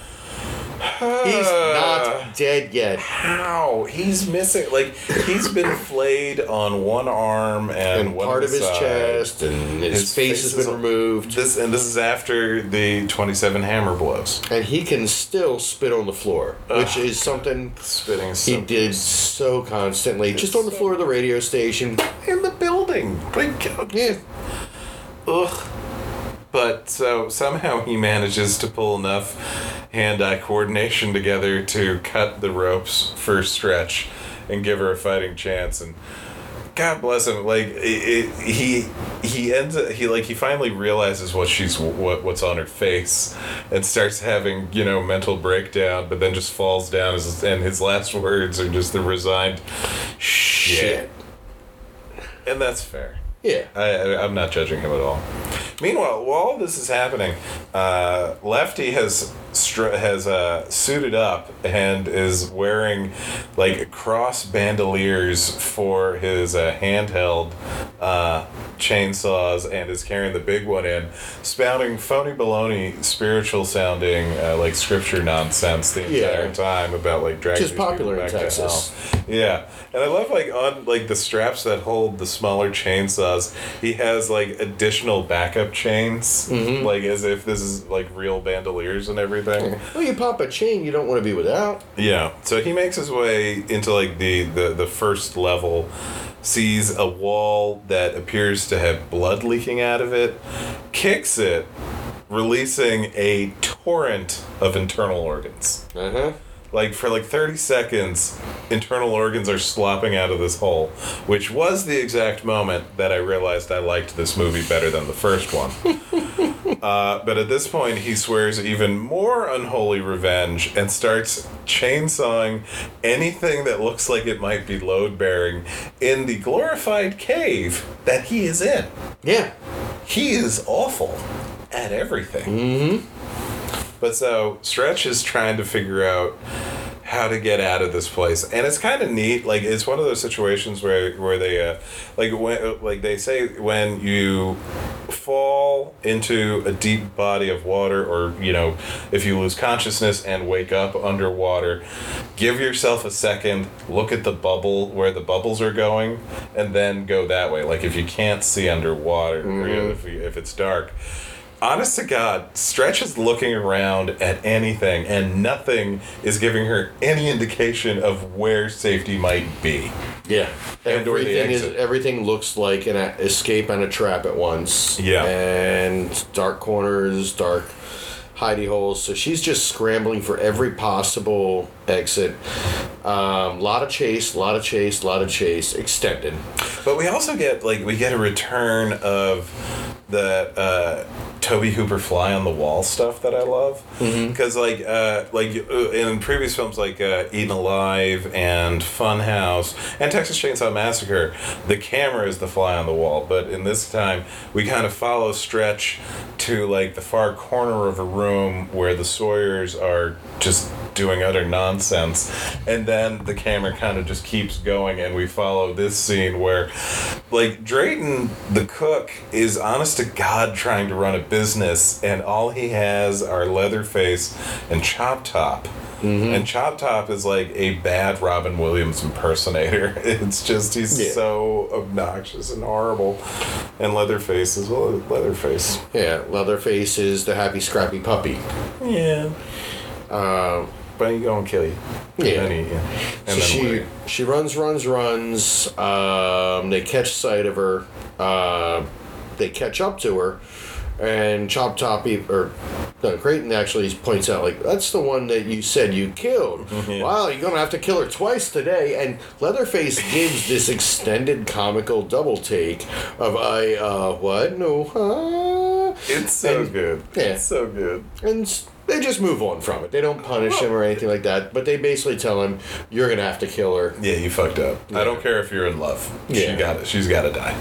C: He's not dead yet.
B: How he's missing? Like he's been flayed on one arm and,
C: And
B: one
C: part of his
B: side.
C: chest, and his,
B: His
C: face,
B: face
C: has been removed,
B: This and this is after the twenty-seven hammer blows.
C: and he can still spit on the floor, which is something
B: Spitting.
C: he
B: so-
C: did so constantly, just on the floor of the radio station.
B: in the building. Like,
C: Yeah,
B: Ugh. But so somehow he manages to pull enough hand-eye coordination together to cut the ropes for stretch and give her a fighting chance and God bless him. Like it, it, he he ends up, he like he finally realizes what she's what what's on her face and starts having you know mental breakdown, but then just falls down as, and his last words are just the resigned shit. And that's fair.
C: yeah.
B: I, I, I'm not judging him at all. Meanwhile, while this is happening, uh, Lefty has has uh, suited up and is wearing like cross bandoliers for his uh, handheld uh, chainsaws and is carrying the big one in, spouting phony baloney, spiritual sounding uh, like scripture nonsense the
C: Yeah.
B: entire time about like dragging these
C: popular in Texas.
B: Yeah, and I love like on like the straps that hold the smaller chainsaws. He has like additional backup chains,
C: Mm-hmm.
B: like as if this is like real bandoliers and everything.
C: Well, you pop a chain, you don't want to be without.
B: Yeah, so he makes his way into like the the the first level sees a wall that appears to have blood leaking out of it, kicks it, releasing a torrent of internal organs.
C: Uh huh.
B: Like for like 30 seconds, internal organs are slopping out of this hole, which was the exact moment that I realized I liked this movie better than the first one. uh, but at this point, he swears even more unholy revenge and starts chainsawing anything that looks like it might be load bearing in the glorified cave that he is in.
C: Yeah.
B: He is awful at everything. Mm-hmm. But so Stretch is trying to figure out how to get out of this place, and it's kind of neat. Like it's one of those situations where where they uh, like when like they say when you fall into a deep body of water, or you know if you lose consciousness and wake up underwater, give yourself a second, look at the bubble where the bubbles are going, and then go that way. Like if you can't see underwater, or if you, if it's dark honest to God, Stretch is looking around at anything, and nothing is giving her any indication of where safety might be.
C: Yeah.
B: And
C: everything is everything looks like an escape and a trap at once.
B: Yeah.
C: And dark corners, dark hidey holes. So she's just scrambling for every possible exit. Um, lot of chase, a lot of chase, a lot of chase. Extended.
B: But we also get like we get a return of the uh, Tobe Hooper fly on the wall stuff that I love because like uh, like uh, in previous films like uh, Eaten Alive and Funhouse and Texas Chainsaw Massacre, the camera is the fly on the wall. But in this time, we kind of follow Stretch to like the far corner of a room where the Sawyers are just doing utter nonsense and then the camera kind of just keeps going and we follow this scene where like Drayton the cook is honest to god trying to run a business and all he has are Leatherface and Chop Top and Chop Top is like a bad Robin Williams impersonator. It's just he's
C: Yeah.
B: so obnoxious and horrible. And Leatherface is well Leatherface.
C: Yeah. Leatherface is the happy scrappy puppy.
B: Yeah.
C: Um,
B: But he gonna kill you.
C: Yeah.
B: And, he, yeah.
C: So
B: and then
C: she
B: we-
C: she runs, runs, runs. Um, they catch sight of her. Uh, they catch up to her, and Chop Top e- or no, Drayton actually points out like that's the one that you said you killed.
B: Mhm.
C: Wow, you're gonna have to kill her twice today. And Leatherface gives this extended comical double take of I uh what no huh
B: It's so
C: And-
B: good.
C: yeah.
B: It's so good.
C: and they just move on from it. They don't punish him or anything like that, but they basically tell him you're gonna have to kill her.
B: Yeah, you fucked up. I don't care if you're in love. Yeah. She
C: Yeah.
B: got it. She's got to die.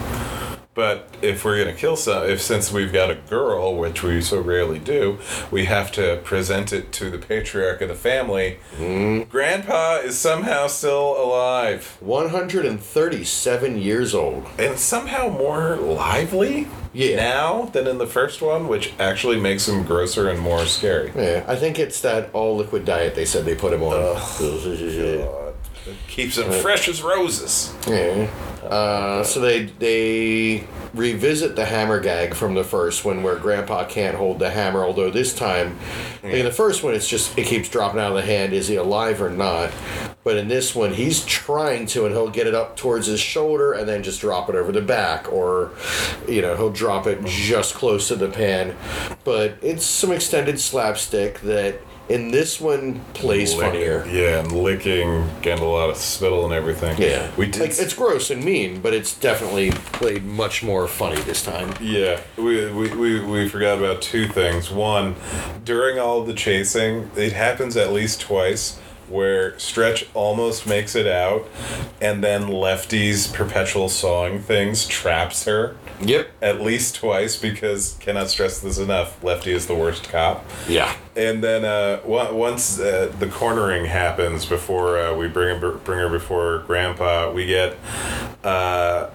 B: But if we're gonna kill some, if since we've got a girl, which we so rarely do, we have to present it to the patriarch of the family.
C: Mm-hmm.
B: Grandpa is somehow still alive
C: 137 years old.
B: and somehow more lively.
C: Yeah.
B: Now than in the first one, which actually makes him grosser and more scary.
C: Yeah, I think it's that all liquid diet they said they put him on.
B: Keeps him fresh as roses.
C: Yeah. Uh, so they they revisit the hammer gag from the first one where Grandpa can't hold the hammer. Although this time, like in the first one, it's just it keeps dropping out of the hand. Is he alive or not? But in this one, he's trying to, and he'll get it up towards his shoulder and then just drop it over the back, or you know he'll drop it just close to the pan. But it's some extended slapstick that in this one plays
B: Licking-
C: funnier.
B: Yeah, and licking, getting a lot of spittle and everything.
C: Yeah,
B: we did.
C: Like it's gross and mean, but it's definitely played much more funny this time.
B: yeah, we, we, we, we forgot about two things. One, during all the chasing, it happens at least twice where Stretch almost makes it out, and then Lefty's perpetual sawing things traps her.
C: Yep.
B: At least twice because cannot stress this enough. Lefty is the worst cop.
C: Yeah.
B: And then uh, on- once uh, the cornering happens before uh, we bring her, bring her before Grandpa, we get uh,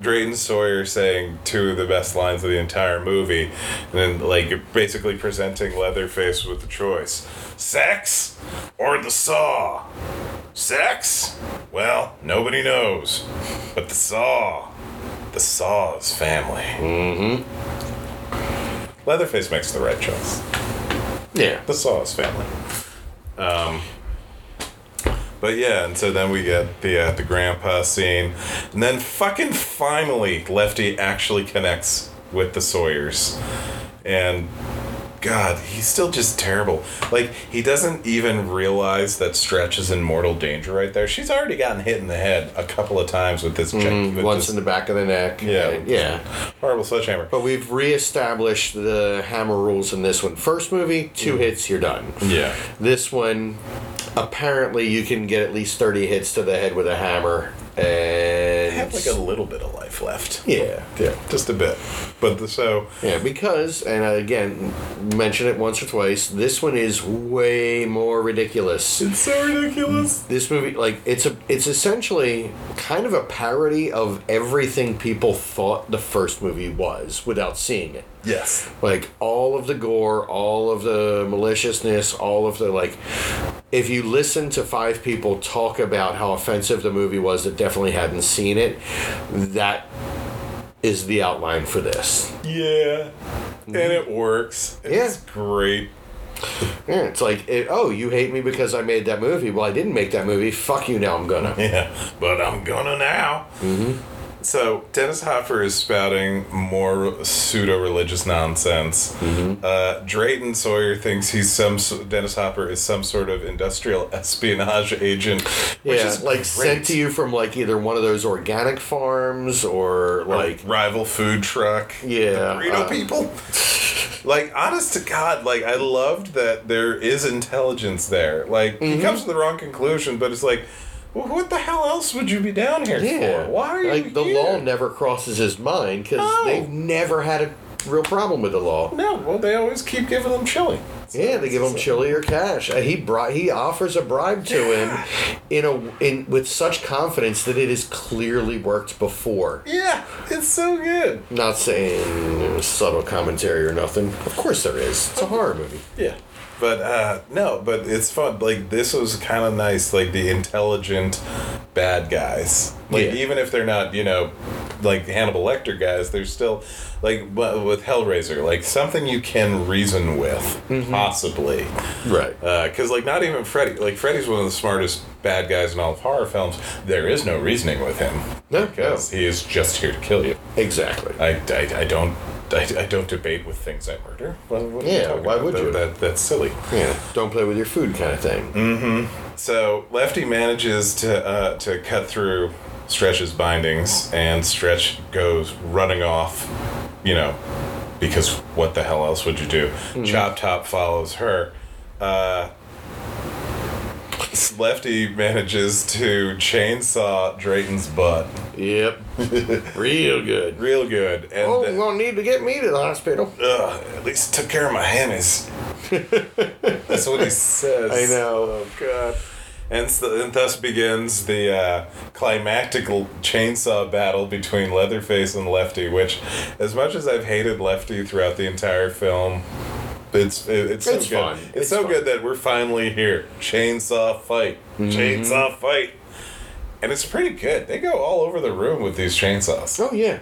B: Drayton Sawyer saying two of the best lines of the entire movie, and then like basically presenting Leatherface with the choice: sex or the saw. Sex? Well, nobody knows, but the saw, the saw's family. Mm-hmm. Leatherface makes the right choice
C: Yeah.
B: the Saws family. Um, But yeah, and so then we get the uh, the grandpa scene, and then fucking finally, Lefty actually connects with the Sawyers, and God, he's still just terrible. Like he doesn't even realize that Stretch is in mortal danger right there. She's already gotten hit in the head a couple of times with this. Mm, with
C: once
B: this
C: in the back of the neck.
B: Yeah.
C: and- yeah.
B: horrible sledgehammer.
C: But we've reestablished the hammer rules in this one. First movie, two hits, you're done.
B: Yeah.
C: This one, apparently, you can get at least 30 hits to the head with a hammer. And.
B: I have like a little bit of life left.
C: yeah.
B: Yeah, just a bit. But the so
C: Yeah, because, and I, again, mention it once or twice, this one is way more ridiculous.
B: it's so ridiculous.
C: This movie, like, it's a, it's essentially kind of a parody of everything people thought the first movie was without seeing it.
B: Yes.
C: like all of the gore all of the maliciousness all of the like if you listen to five people talk about how offensive the movie was that definitely hadn't seen it that is the outline for this
B: Yeah. And it works. It's great.
C: yeah it's like it, oh you hate me because i made that movie well i didn't make that movie fuck you now i'm gonna
B: Yeah. But I'm gonna now. Mm-hmm. So Dennis Hopper is spouting more pseudo religious nonsense.
C: Mm-hmm.
B: Uh, Drayton Sawyer thinks he's some Dennis Hopper is some sort of industrial espionage agent, which
C: yeah
B: is
C: like
B: great.
C: sent to you from like either one of those organic farms or like
B: rival food truck.
C: Yeah,
B: burrito
C: uh,
B: people. like honest to God, like I loved that there is intelligence there. Like
C: Mm-hmm.
B: he comes to the wrong conclusion, but it's like, well, what the hell else would you be down here
C: Yeah.
B: for? Why are you
C: like the
B: here?
C: law never crosses his mind because
B: No.
C: they've never had a real problem with the law.
B: No, well, they always keep giving them chili. So
C: Yeah, they give him chili or cash. Uh, he bri- he offers a bribe to him in a in with such confidence that it has clearly worked before.
B: Yeah, it's so good.
C: Not saying subtle commentary or nothing. Of course there is. It's a horror movie.
B: Yeah. But uh no, but it's fun. Like this was kind of nice. Like the intelligent bad guys. Like
C: Yeah.
B: even if they're not, you know, like Hannibal Lecter guys, they're still like with Hellraiser, like something you can reason with, possibly.
C: Right.
B: Because like not even Freddy. Like Freddy's one of the smartest bad guys in all of horror films. There is no reasoning with him
C: No,
B: because he is just here to kill you.
C: Exactly.
B: I, I, I don't. I, I don't debate with things I murder. What, what
C: Yeah, why would
B: That-
C: you?
B: That, that's silly.
C: Yeah. Don't play with your food kind of thing. Mhm.
B: So Lefty manages to uh, to cut through Stretch's bindings, and Stretch goes running off. You know, because what the hell else would you do? Chop Top follows her. Uh, Lefty manages to chainsaw Drayton's butt
C: Yep. Real good.
B: real good, and
C: Oh,
B: uh,
C: you're gonna need to get me to the hospital.
B: Ugh, at least took care of my hammies. That's what he says.
C: I know. Oh God.
B: And, so, and thus begins the uh, climactic chainsaw battle between Leatherface and Lefty, which, as much as I've hated Lefty throughout the entire film, it's it, it's so
C: It's
B: good.
C: fun.
B: It's,
C: It's
B: so
C: fun.
B: good that we're finally here. Chainsaw fight. Mm-hmm. Chainsaw fight. And it's pretty good. They go all over the room with these chainsaws.
C: Oh yeah.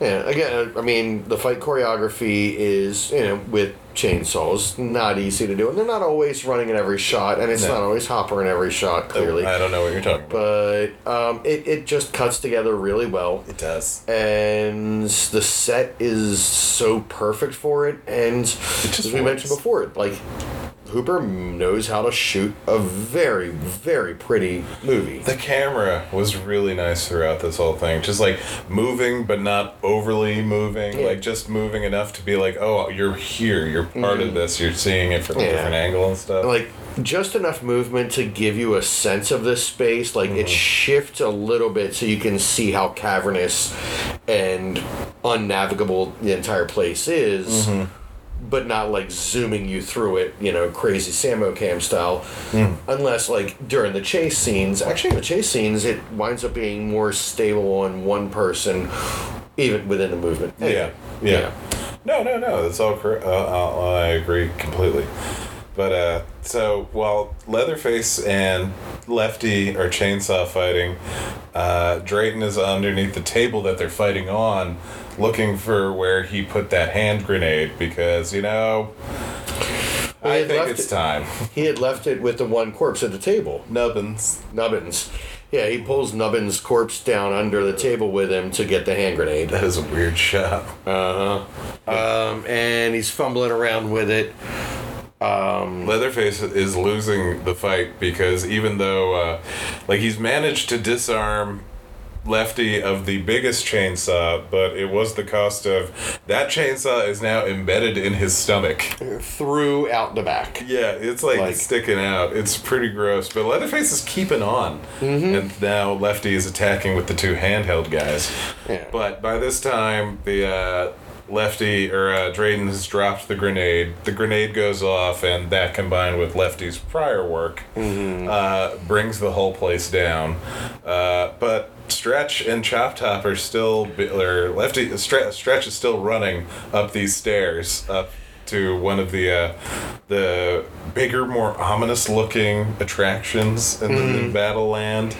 C: Yeah. Again, I mean, the fight choreography is you know with chainsaws not easy to do, and they're not always running in every shot, and it's
B: No.
C: not always Hopper in every shot. Clearly,
B: I don't know what you're talking about.
C: but um, it it just cuts together really well.
B: It does.
C: and the set is so perfect for it. And as we mentioned before, like Hooper knows how to shoot a very, very pretty movie.
B: The camera was really nice throughout this whole thing. Just like moving, but not overly moving.
C: Yeah.
B: Like just moving enough to be like, oh, you're here. You're part of this. You're seeing it from a
C: Mm-hmm.
B: Different angle and stuff.
C: Like just enough movement to give you a sense of this space. Like
B: Mm-hmm.
C: it shifts a little bit so you can see how cavernous and unnavigable the entire place is.
B: Mm-hmm.
C: But not like zooming you through it, you know, crazy Samo cam style.
B: Mm.
C: Unless like during the chase scenes, actually in the chase scenes, it winds up being more stable on one person, even within the movement.
B: yeah. Yeah. No, no, no. That's all correct. Uh, uh, I agree completely. But uh, so while Leatherface and Lefty are chainsaw fighting, uh, Drayton is underneath the table that they're fighting on, looking for where he put that hand grenade because you know. I
C: He
B: I think it's
C: it-
B: time.
C: He had left it with the one corpse at the table.
B: Nubbins.
C: Nubbins. Yeah, he pulls Nubbins' corpse down under the table with him to get the hand grenade.
B: That is a weird shot.
C: Uh huh. Um, and he's fumbling around with it. Um,
B: Leatherface is losing the fight because even though, uh, like, he's managed to disarm Lefty of the biggest chainsaw, but it was the cost of that chainsaw is now embedded in his stomach.
C: through out the back.
B: Yeah, it's like,
C: Like-
B: sticking out. It's pretty gross. But Leatherface is keeping on.
C: Mm-hmm.
B: And now Lefty is attacking with the two handheld guys.
C: Yeah.
B: But by this time, the uh, Lefty or uh, Drayton has dropped the grenade. The grenade goes off, and that combined with Lefty's prior work
C: Mm-hmm.
B: uh, brings the whole place down. Uh, but Stretch and Chop Top are still, or Lefty Stre- Stretch is still running up these stairs up to one of the uh, the bigger, more ominous looking attractions in the
C: Mm-hmm.
B: in Battle Land,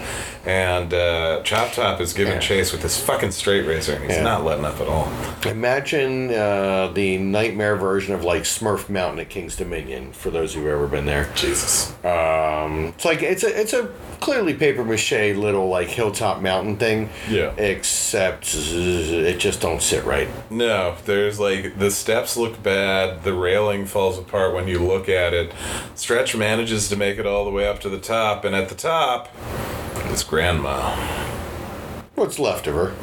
B: and uh, Chop Top is giving
C: Yeah.
B: chase with his fucking straight razor, and he's
C: Yeah.
B: not letting up at all.
C: Imagine uh, the nightmare version of like Smurf Mountain at King's Dominion. For those who've ever been there,
B: Jesus.
C: um, it's like it's a it's a clearly paper mache little like hilltop mountain thing.
B: Yeah.
C: Except it just don't sit right.
B: No, there's like the steps look bad, the railing falls apart when you look at it. Stretch manages to make it all the way up to the top, and at the top, it's Grandma.
C: What's left of her?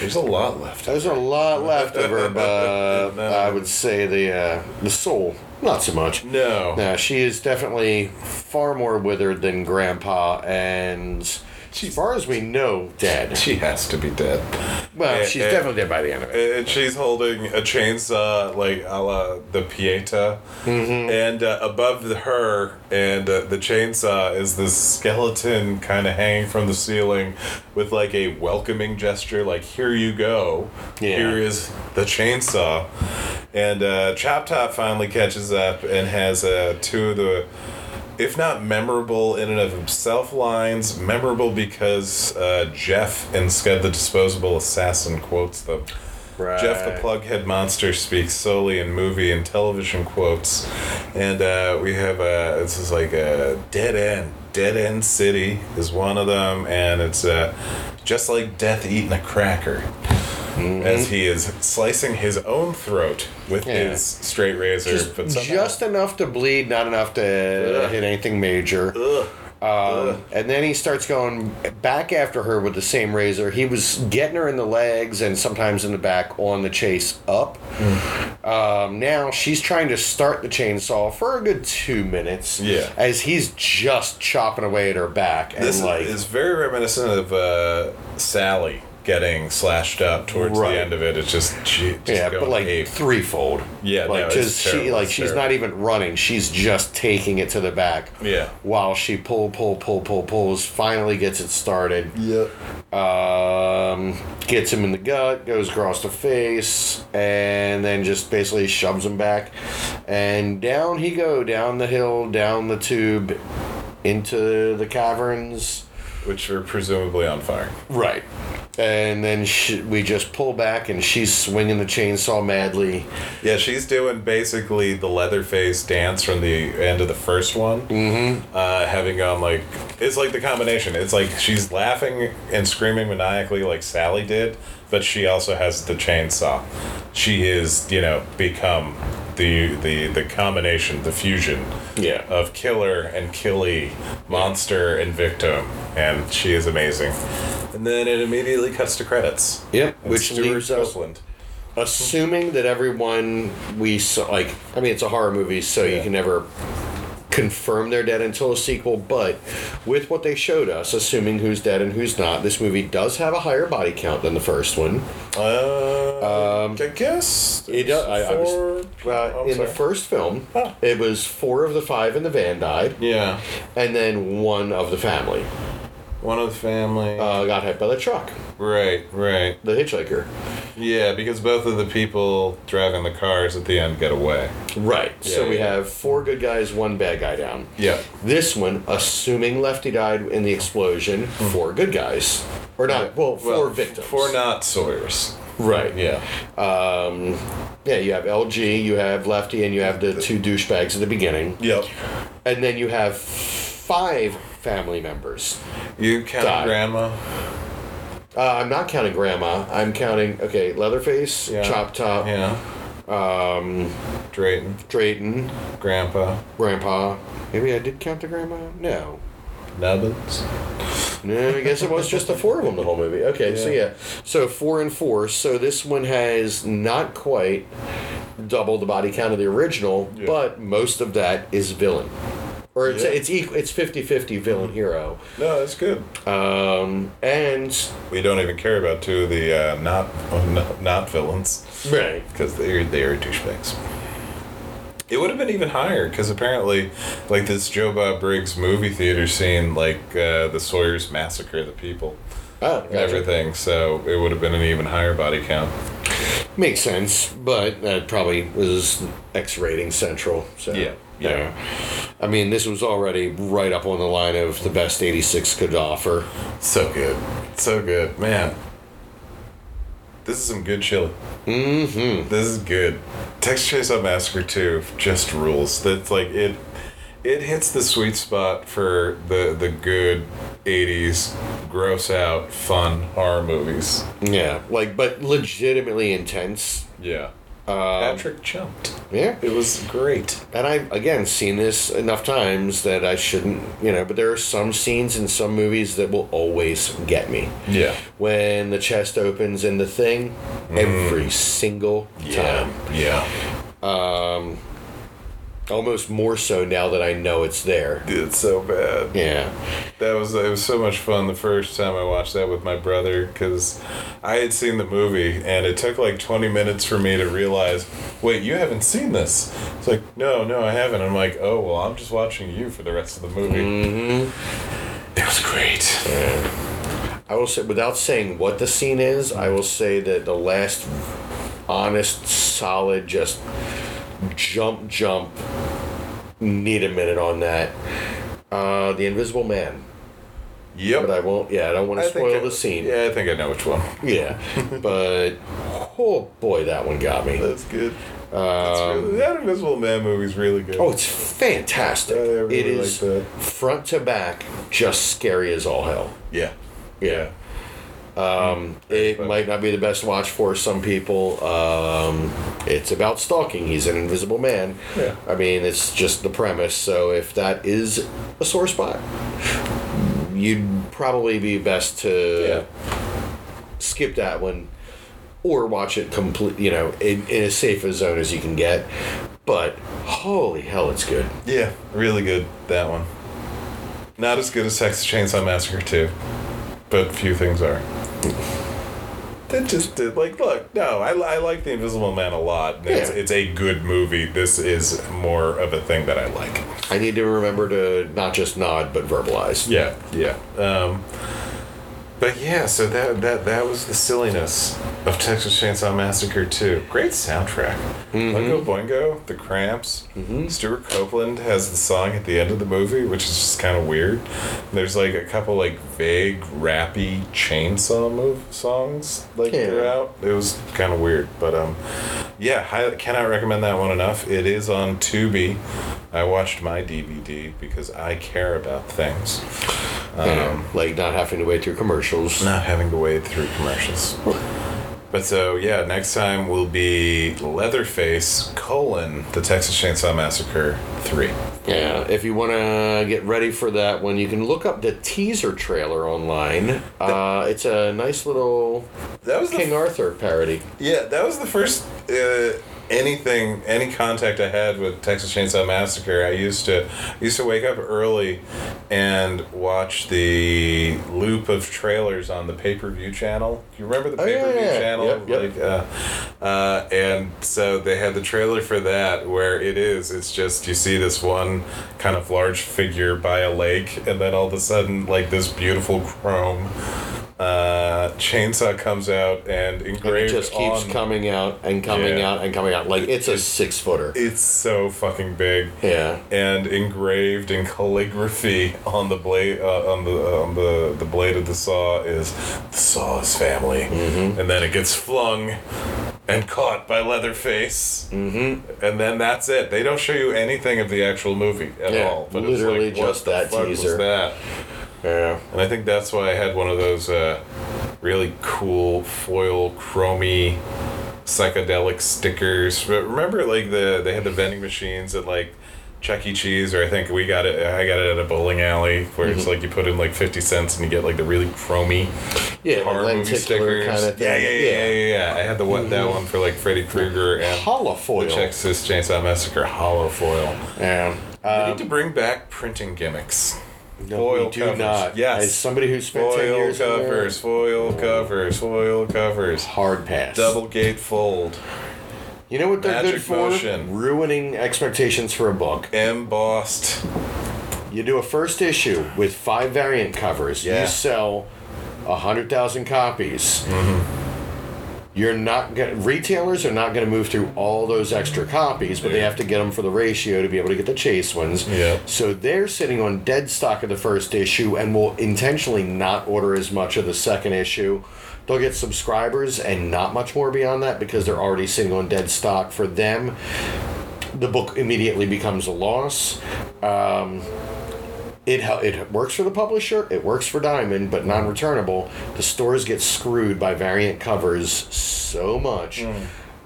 B: There's a lot left.
C: There's a lot left of her, but I would say the uh, the soul not so much.
B: No.
C: No, she is definitely far more withered than Grandpa, and as far as we know, dead.
B: She has to be dead.
C: Well,
B: Eh,
C: she's
B: eh,
C: definitely dead by the end of it.
B: And she's holding a chainsaw, like a la the Pieta.
C: Mm-hmm.
B: And uh, above her and uh, the chainsaw is this skeleton kind of hanging from the ceiling with like a welcoming gesture, like, here you go.
C: Yeah.
B: Here is the chainsaw. And uh, Chop Top finally catches up and has uh, two of the if not memorable in and of himself lines, memorable because uh, Jeff in Scud the Disposable Assassin quotes them. Right. Jeff the Plughead Monster speaks solely in movie and television quotes. And uh, we have uh, this is like a dead end. Dead End City is one of them, and it's uh, just like death eating a cracker. As he is slicing his own throat with
C: Yeah.
B: his straight razor,
C: Just,
B: but somehow,
C: just enough to bleed, not enough to
B: Ugh.
C: hit anything major.
B: Ugh.
C: Um, and then he starts going back after her with the same razor. He was getting her in the legs and sometimes in the back on the chase up. Um, now she's trying to start the chainsaw for a good two minutes.
B: Yeah.
C: As he's just chopping away at her back and
B: This
C: like
B: is very reminiscent of uh, Sally getting slashed up towards
C: Right.
B: the end of it. It's just she, just
C: yeah,
B: going
C: but like
B: ape.
C: threefold.
B: Yeah,
C: like
B: no,
C: just she
B: terrible,
C: like she's
B: terrible.
C: not even running. She's just taking it to the back.
B: Yeah.
C: While she pull pull pull pull pulls, finally gets it started.
B: Yep.
C: um, gets him in the gut, goes across the face, and then just basically shoves him back. And down he go, down the hill, down the tube, into the caverns.
B: Which are presumably on fire.
C: Right. And then she, we just pull back, and she's swinging the chainsaw madly.
B: Yeah, she's doing basically the Leatherface dance from the end of the first one. Mm-hmm. Uh, having gone like it's like the combination. It's like she's laughing and screaming maniacally like Sally did, but she also has the chainsaw. She is, you know, become the the the combination, the fusion.
C: Yeah.
B: Of killer and killy, monster and victim, and she is amazing. And then it immediately cuts to credits.
C: Yep.
B: And
C: Which
B: Stewart
C: leaves
B: Copeland.
C: assuming that everyone we saw like i mean it's a horror movie so you can never confirm they're dead until a sequel but with what they showed us assuming who's dead and who's not this movie does have a higher body count than the first one.
B: Uh, I guess
C: Um, it does, I, I was, uh, in the first film
B: Oh.
C: it was four of the five in the van died.
B: Yeah,
C: and then one of the family
B: one of the family.
C: uh, got hit by the truck
B: right, right.
C: the hitchhiker
B: Yeah, because both of the people driving the cars at the end get away.
C: right so
B: Yeah,
C: we have four good guys one bad guy down
B: Yeah.
C: This one, assuming Lefty died in the explosion, four good guys. Or not, well, four victims.
B: Four not Sawyers.
C: Right.
B: Yeah.
C: Um, yeah, you have LG, you have Lefty, and you have the two douchebags at the beginning.
B: Yep.
C: And then you have five family members.
B: You count
C: Die.
B: grandma.
C: Uh, I'm not counting Grandma. I'm counting, okay, Leatherface,
B: Yeah.
C: Chop Top,
B: Yeah.
C: um,
B: Drayton.
C: Drayton,
B: Grandpa.
C: Grandpa. Maybe I did count the Grandma? No.
B: Nubbins.
C: No, I guess it was just the four of them the whole movie. Okay, so
B: Yeah.
C: yeah, so four and four. So this one has not quite double the body count of the original,
B: Yeah.
C: but most of that is villain, or it's
B: Yeah.
C: it's equal. It's 50-50 villain hero,
B: No, that's good.
C: um, and
B: We don't even care about two of the uh, not not, not villains
C: right.
B: because they're they're douchebags. It would have been even higher because apparently, like this Joe Bob Briggs movie theater scene, like uh, the Sawyer's massacre the people,
C: Oh, gotcha.
B: everything. So it would have been an even higher body count.
C: Makes sense, but that probably was X rating central. So
B: Yeah, yeah.
C: I mean, this was already right up on the line of the best '86 could offer.
B: So good, so good, man. This is some good chili.
C: Mm-hmm.
B: This is good. Texas Chainsaw Massacre 2 just rules. That's like it it hits the sweet spot for the the good 80s gross out fun horror movies.
C: Yeah, like, but legitimately intense.
B: Yeah.
C: Um,
B: Patrick jumped.
C: Yeah,
B: It was great.
C: and I've again seen this enough times that I shouldn't, you know. But there are some scenes in some movies that will always get me.
B: Yeah.
C: When the chest opens in the thing, every single
B: Yeah.
C: time.
B: Yeah.
C: Um, almost more so now that I know it's there.
B: It's so bad.
C: Yeah.
B: That was it was so much fun the first time I watched that with my brother because I had seen the movie and it took like twenty minutes for me to realize, wait, you haven't seen this? It's like, no, no, I haven't. I'm like, oh well, I'm just watching you for the rest of the movie.
C: Mm-hmm.
B: It was great.
C: I will say, without saying what the scene is, I will say that the last honest, solid, just jump, jump, need a minute on that. Uh, the Invisible Man.
B: Yep.
C: But I won't, yeah, I don't want to spoil
B: I-
C: the scene.
B: Yeah, I think I know which one.
C: Yeah. but, oh boy, that one got me.
B: That's good. That's
C: Um,
B: really, that Invisible Man movie's really good.
C: Oh, it's fantastic.
B: Really
C: it is front to back, just scary as all hell.
B: yeah.
C: Yeah. Um, it might not be the best watch for some people. Um, it's about stalking. He's an invisible man.
B: Yeah.
C: I mean, it's just the premise. So if that is a sore spot, you'd probably be best to
B: Yeah.
C: skip that one or watch it complete. You know, in, in as safe a zone as you can get. But holy hell, it's good.
B: Yeah, really good that one. Not as good as Texas Chainsaw Massacre 2, but few things are. That just did like look no I, I like the Invisible Man a lot. and It's
C: Yeah.
B: it's a good movie. This is more of a thing that I like.
C: I need to remember to not just nod but verbalize.
B: Yeah, yeah. Um, but yeah, so that that that was the silliness of Texas Chainsaw Massacre 2. Great soundtrack. Oingo Boingo, The Cramps. Stewart Copeland has the song at the end of the movie, which is just kind of weird. There's like a couple like vague rappy chainsaw move songs like
C: Yeah.
B: throughout. It was kind of weird, but um, yeah, I cannot recommend that one enough. It is on Tubi. I watched my DVD because I care about things.
C: Um, like not having to wait through commercials.
B: Not having to wait through commercials. But so yeah, next time will be Leatherface colon the Texas Chainsaw Massacre three.
C: Yeah, if you want to get ready for that one, you can look up the teaser trailer online. Uh, it's a nice little
B: That was the
C: King Arthur parody.
B: Yeah, that was the first uh, anything, any contact I had with Texas Chainsaw Massacre. I used to used to wake up early and watch the loop of trailers on the pay per view channel. You remember the
C: Oh,
B: pay per view
C: yeah.
B: channel?
C: Yep, yep.
B: Like, uh, uh, and so they had the trailer for that where it is. It's just you see this one kind of large figure by a lake, and then all of a sudden, like this beautiful chrome uh, chainsaw comes out and
C: And it
B: engraved
C: just keeps
B: on.
C: coming out and coming
B: Yeah.
C: out and coming out. Like it's a six footer.
B: It's so fucking big.
C: Yeah.
B: And engraved in calligraphy on the blade uh, on the on the the blade of the saw is the saw's family,
C: Mm-hmm.
B: and then it gets flung and caught by Leatherface, mm-hmm. and then that's it. They don't show you anything of the actual movie at
C: Yeah,
B: all. But
C: literally
B: like,
C: just that teaser.
B: that?
C: Yeah.
B: And I think that's why I had one of those uh, really cool foil chromy psychedelic stickers. But remember, like the they had the vending machines at like Chuck E. Cheese, or I think we got it. I got it at a bowling alley where it's like you put in like fifty cents and you get like the really chromy
C: Yeah,
B: horror movie stickers.
C: kind of.
B: Yeah, yeah, yeah, yeah, yeah, yeah. I had the one that one for like Freddy Krueger and the Texas Chainsaw Massacre hollow foil.
C: Yeah.
B: We
C: Um,
B: need to bring back printing gimmicks.
C: no,
B: foil
C: we do
B: covers.
C: not.
B: Yes.
C: As somebody who spent ten years in there,
B: covers, foil covers, foil covers.
C: hard pass.
B: Double gate fold,
C: You know what they're
B: Magic
C: good for?
B: motion.
C: Ruining expectations for a book.
B: embossed.
C: You do a first issue with five variant covers.
B: Yeah.
C: You sell a hundred thousand copies.
B: Mm-hmm.
C: You're not gonna. Retailers are not going to move through all those extra copies, but they
B: Yeah.
C: have to get them for the ratio to be able to get the chase ones.
B: Yeah.
C: So they're sitting on dead stock of the first issue and will intentionally not order as much of the second issue. They'll get subscribers and not much more beyond that because they're already sitting on dead stock. For them, the book immediately becomes a loss. Um, it it works for the publisher, it works for Diamond, but non-returnable. The stores get screwed by variant covers so much,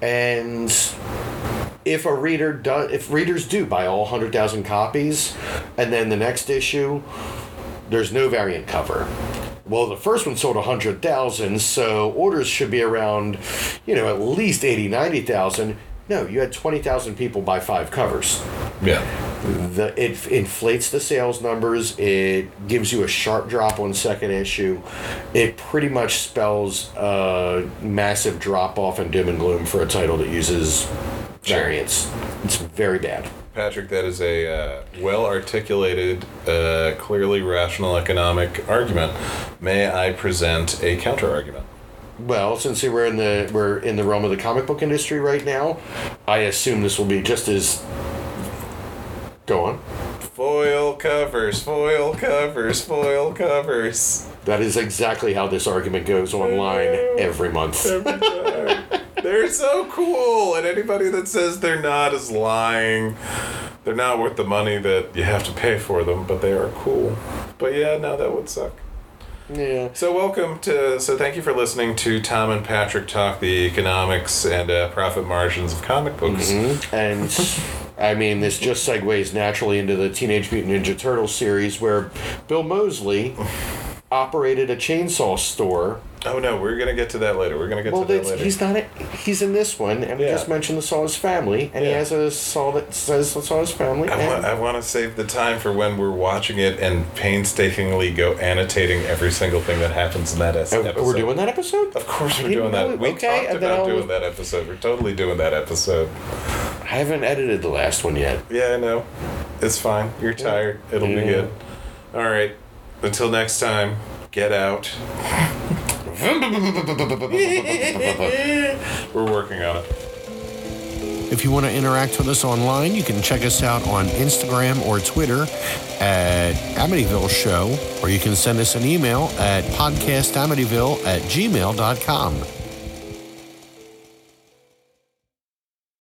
C: and if a reader does, if readers do buy all hundred thousand copies, and then the next issue, there's no variant cover. Well, the first one sold 100,000, so orders should be around, you know, at least 80, 90,000. No, you had 20,000 people buy five covers.
B: Yeah.
C: the it inflates the sales numbers. It gives you a sharp drop on second issue. It pretty much spells a massive drop off and doom and gloom for a title that uses variants. It's very bad
B: Patrick, that is a uh, well articulated, uh, clearly rational economic argument. May I present a counter argument?
C: well since we're in the we're in the realm of the comic book industry right now i assume this will be just as go on
B: Foil covers, foil covers, foil covers.
C: that is exactly how this argument goes online every month
B: Every time. they're so cool, and anybody that says they're not is lying. They're not worth the money that you have to pay for them, but they are cool. But yeah, no, that would suck.
C: yeah
B: So welcome to. So thank you for listening to Tom and Patrick talk the economics and uh, profit margins of comic books.
C: And I mean, this just segues naturally into the Teenage Mutant Ninja Turtles series where Bill Moseley operated a chainsaw store.
B: Oh no, we're gonna get to that later. We're gonna get
C: Well,
B: to that later.
C: he's not. it. He's in this one, and we just mentioned the Saw's family, and he has a saw that says the Saw's family.
B: I want, I want to save the time for when we're watching it and painstakingly go annotating every single thing that happens in that
C: Oh,
B: episode.
C: we're doing that episode.
B: Of course, we're doing that. We
C: Okay,
B: talked about doing that episode. We're totally doing that episode.
C: I haven't edited the last one yet.
B: Yeah, I know. It's fine. You're tired. It'll be good. All right. Until next time, get out. We're working on it.
A: If you want to interact with us online, you can check us out on Instagram or Twitter at Amityville Show, or you can send us an email at podcastamityville at gmail.com.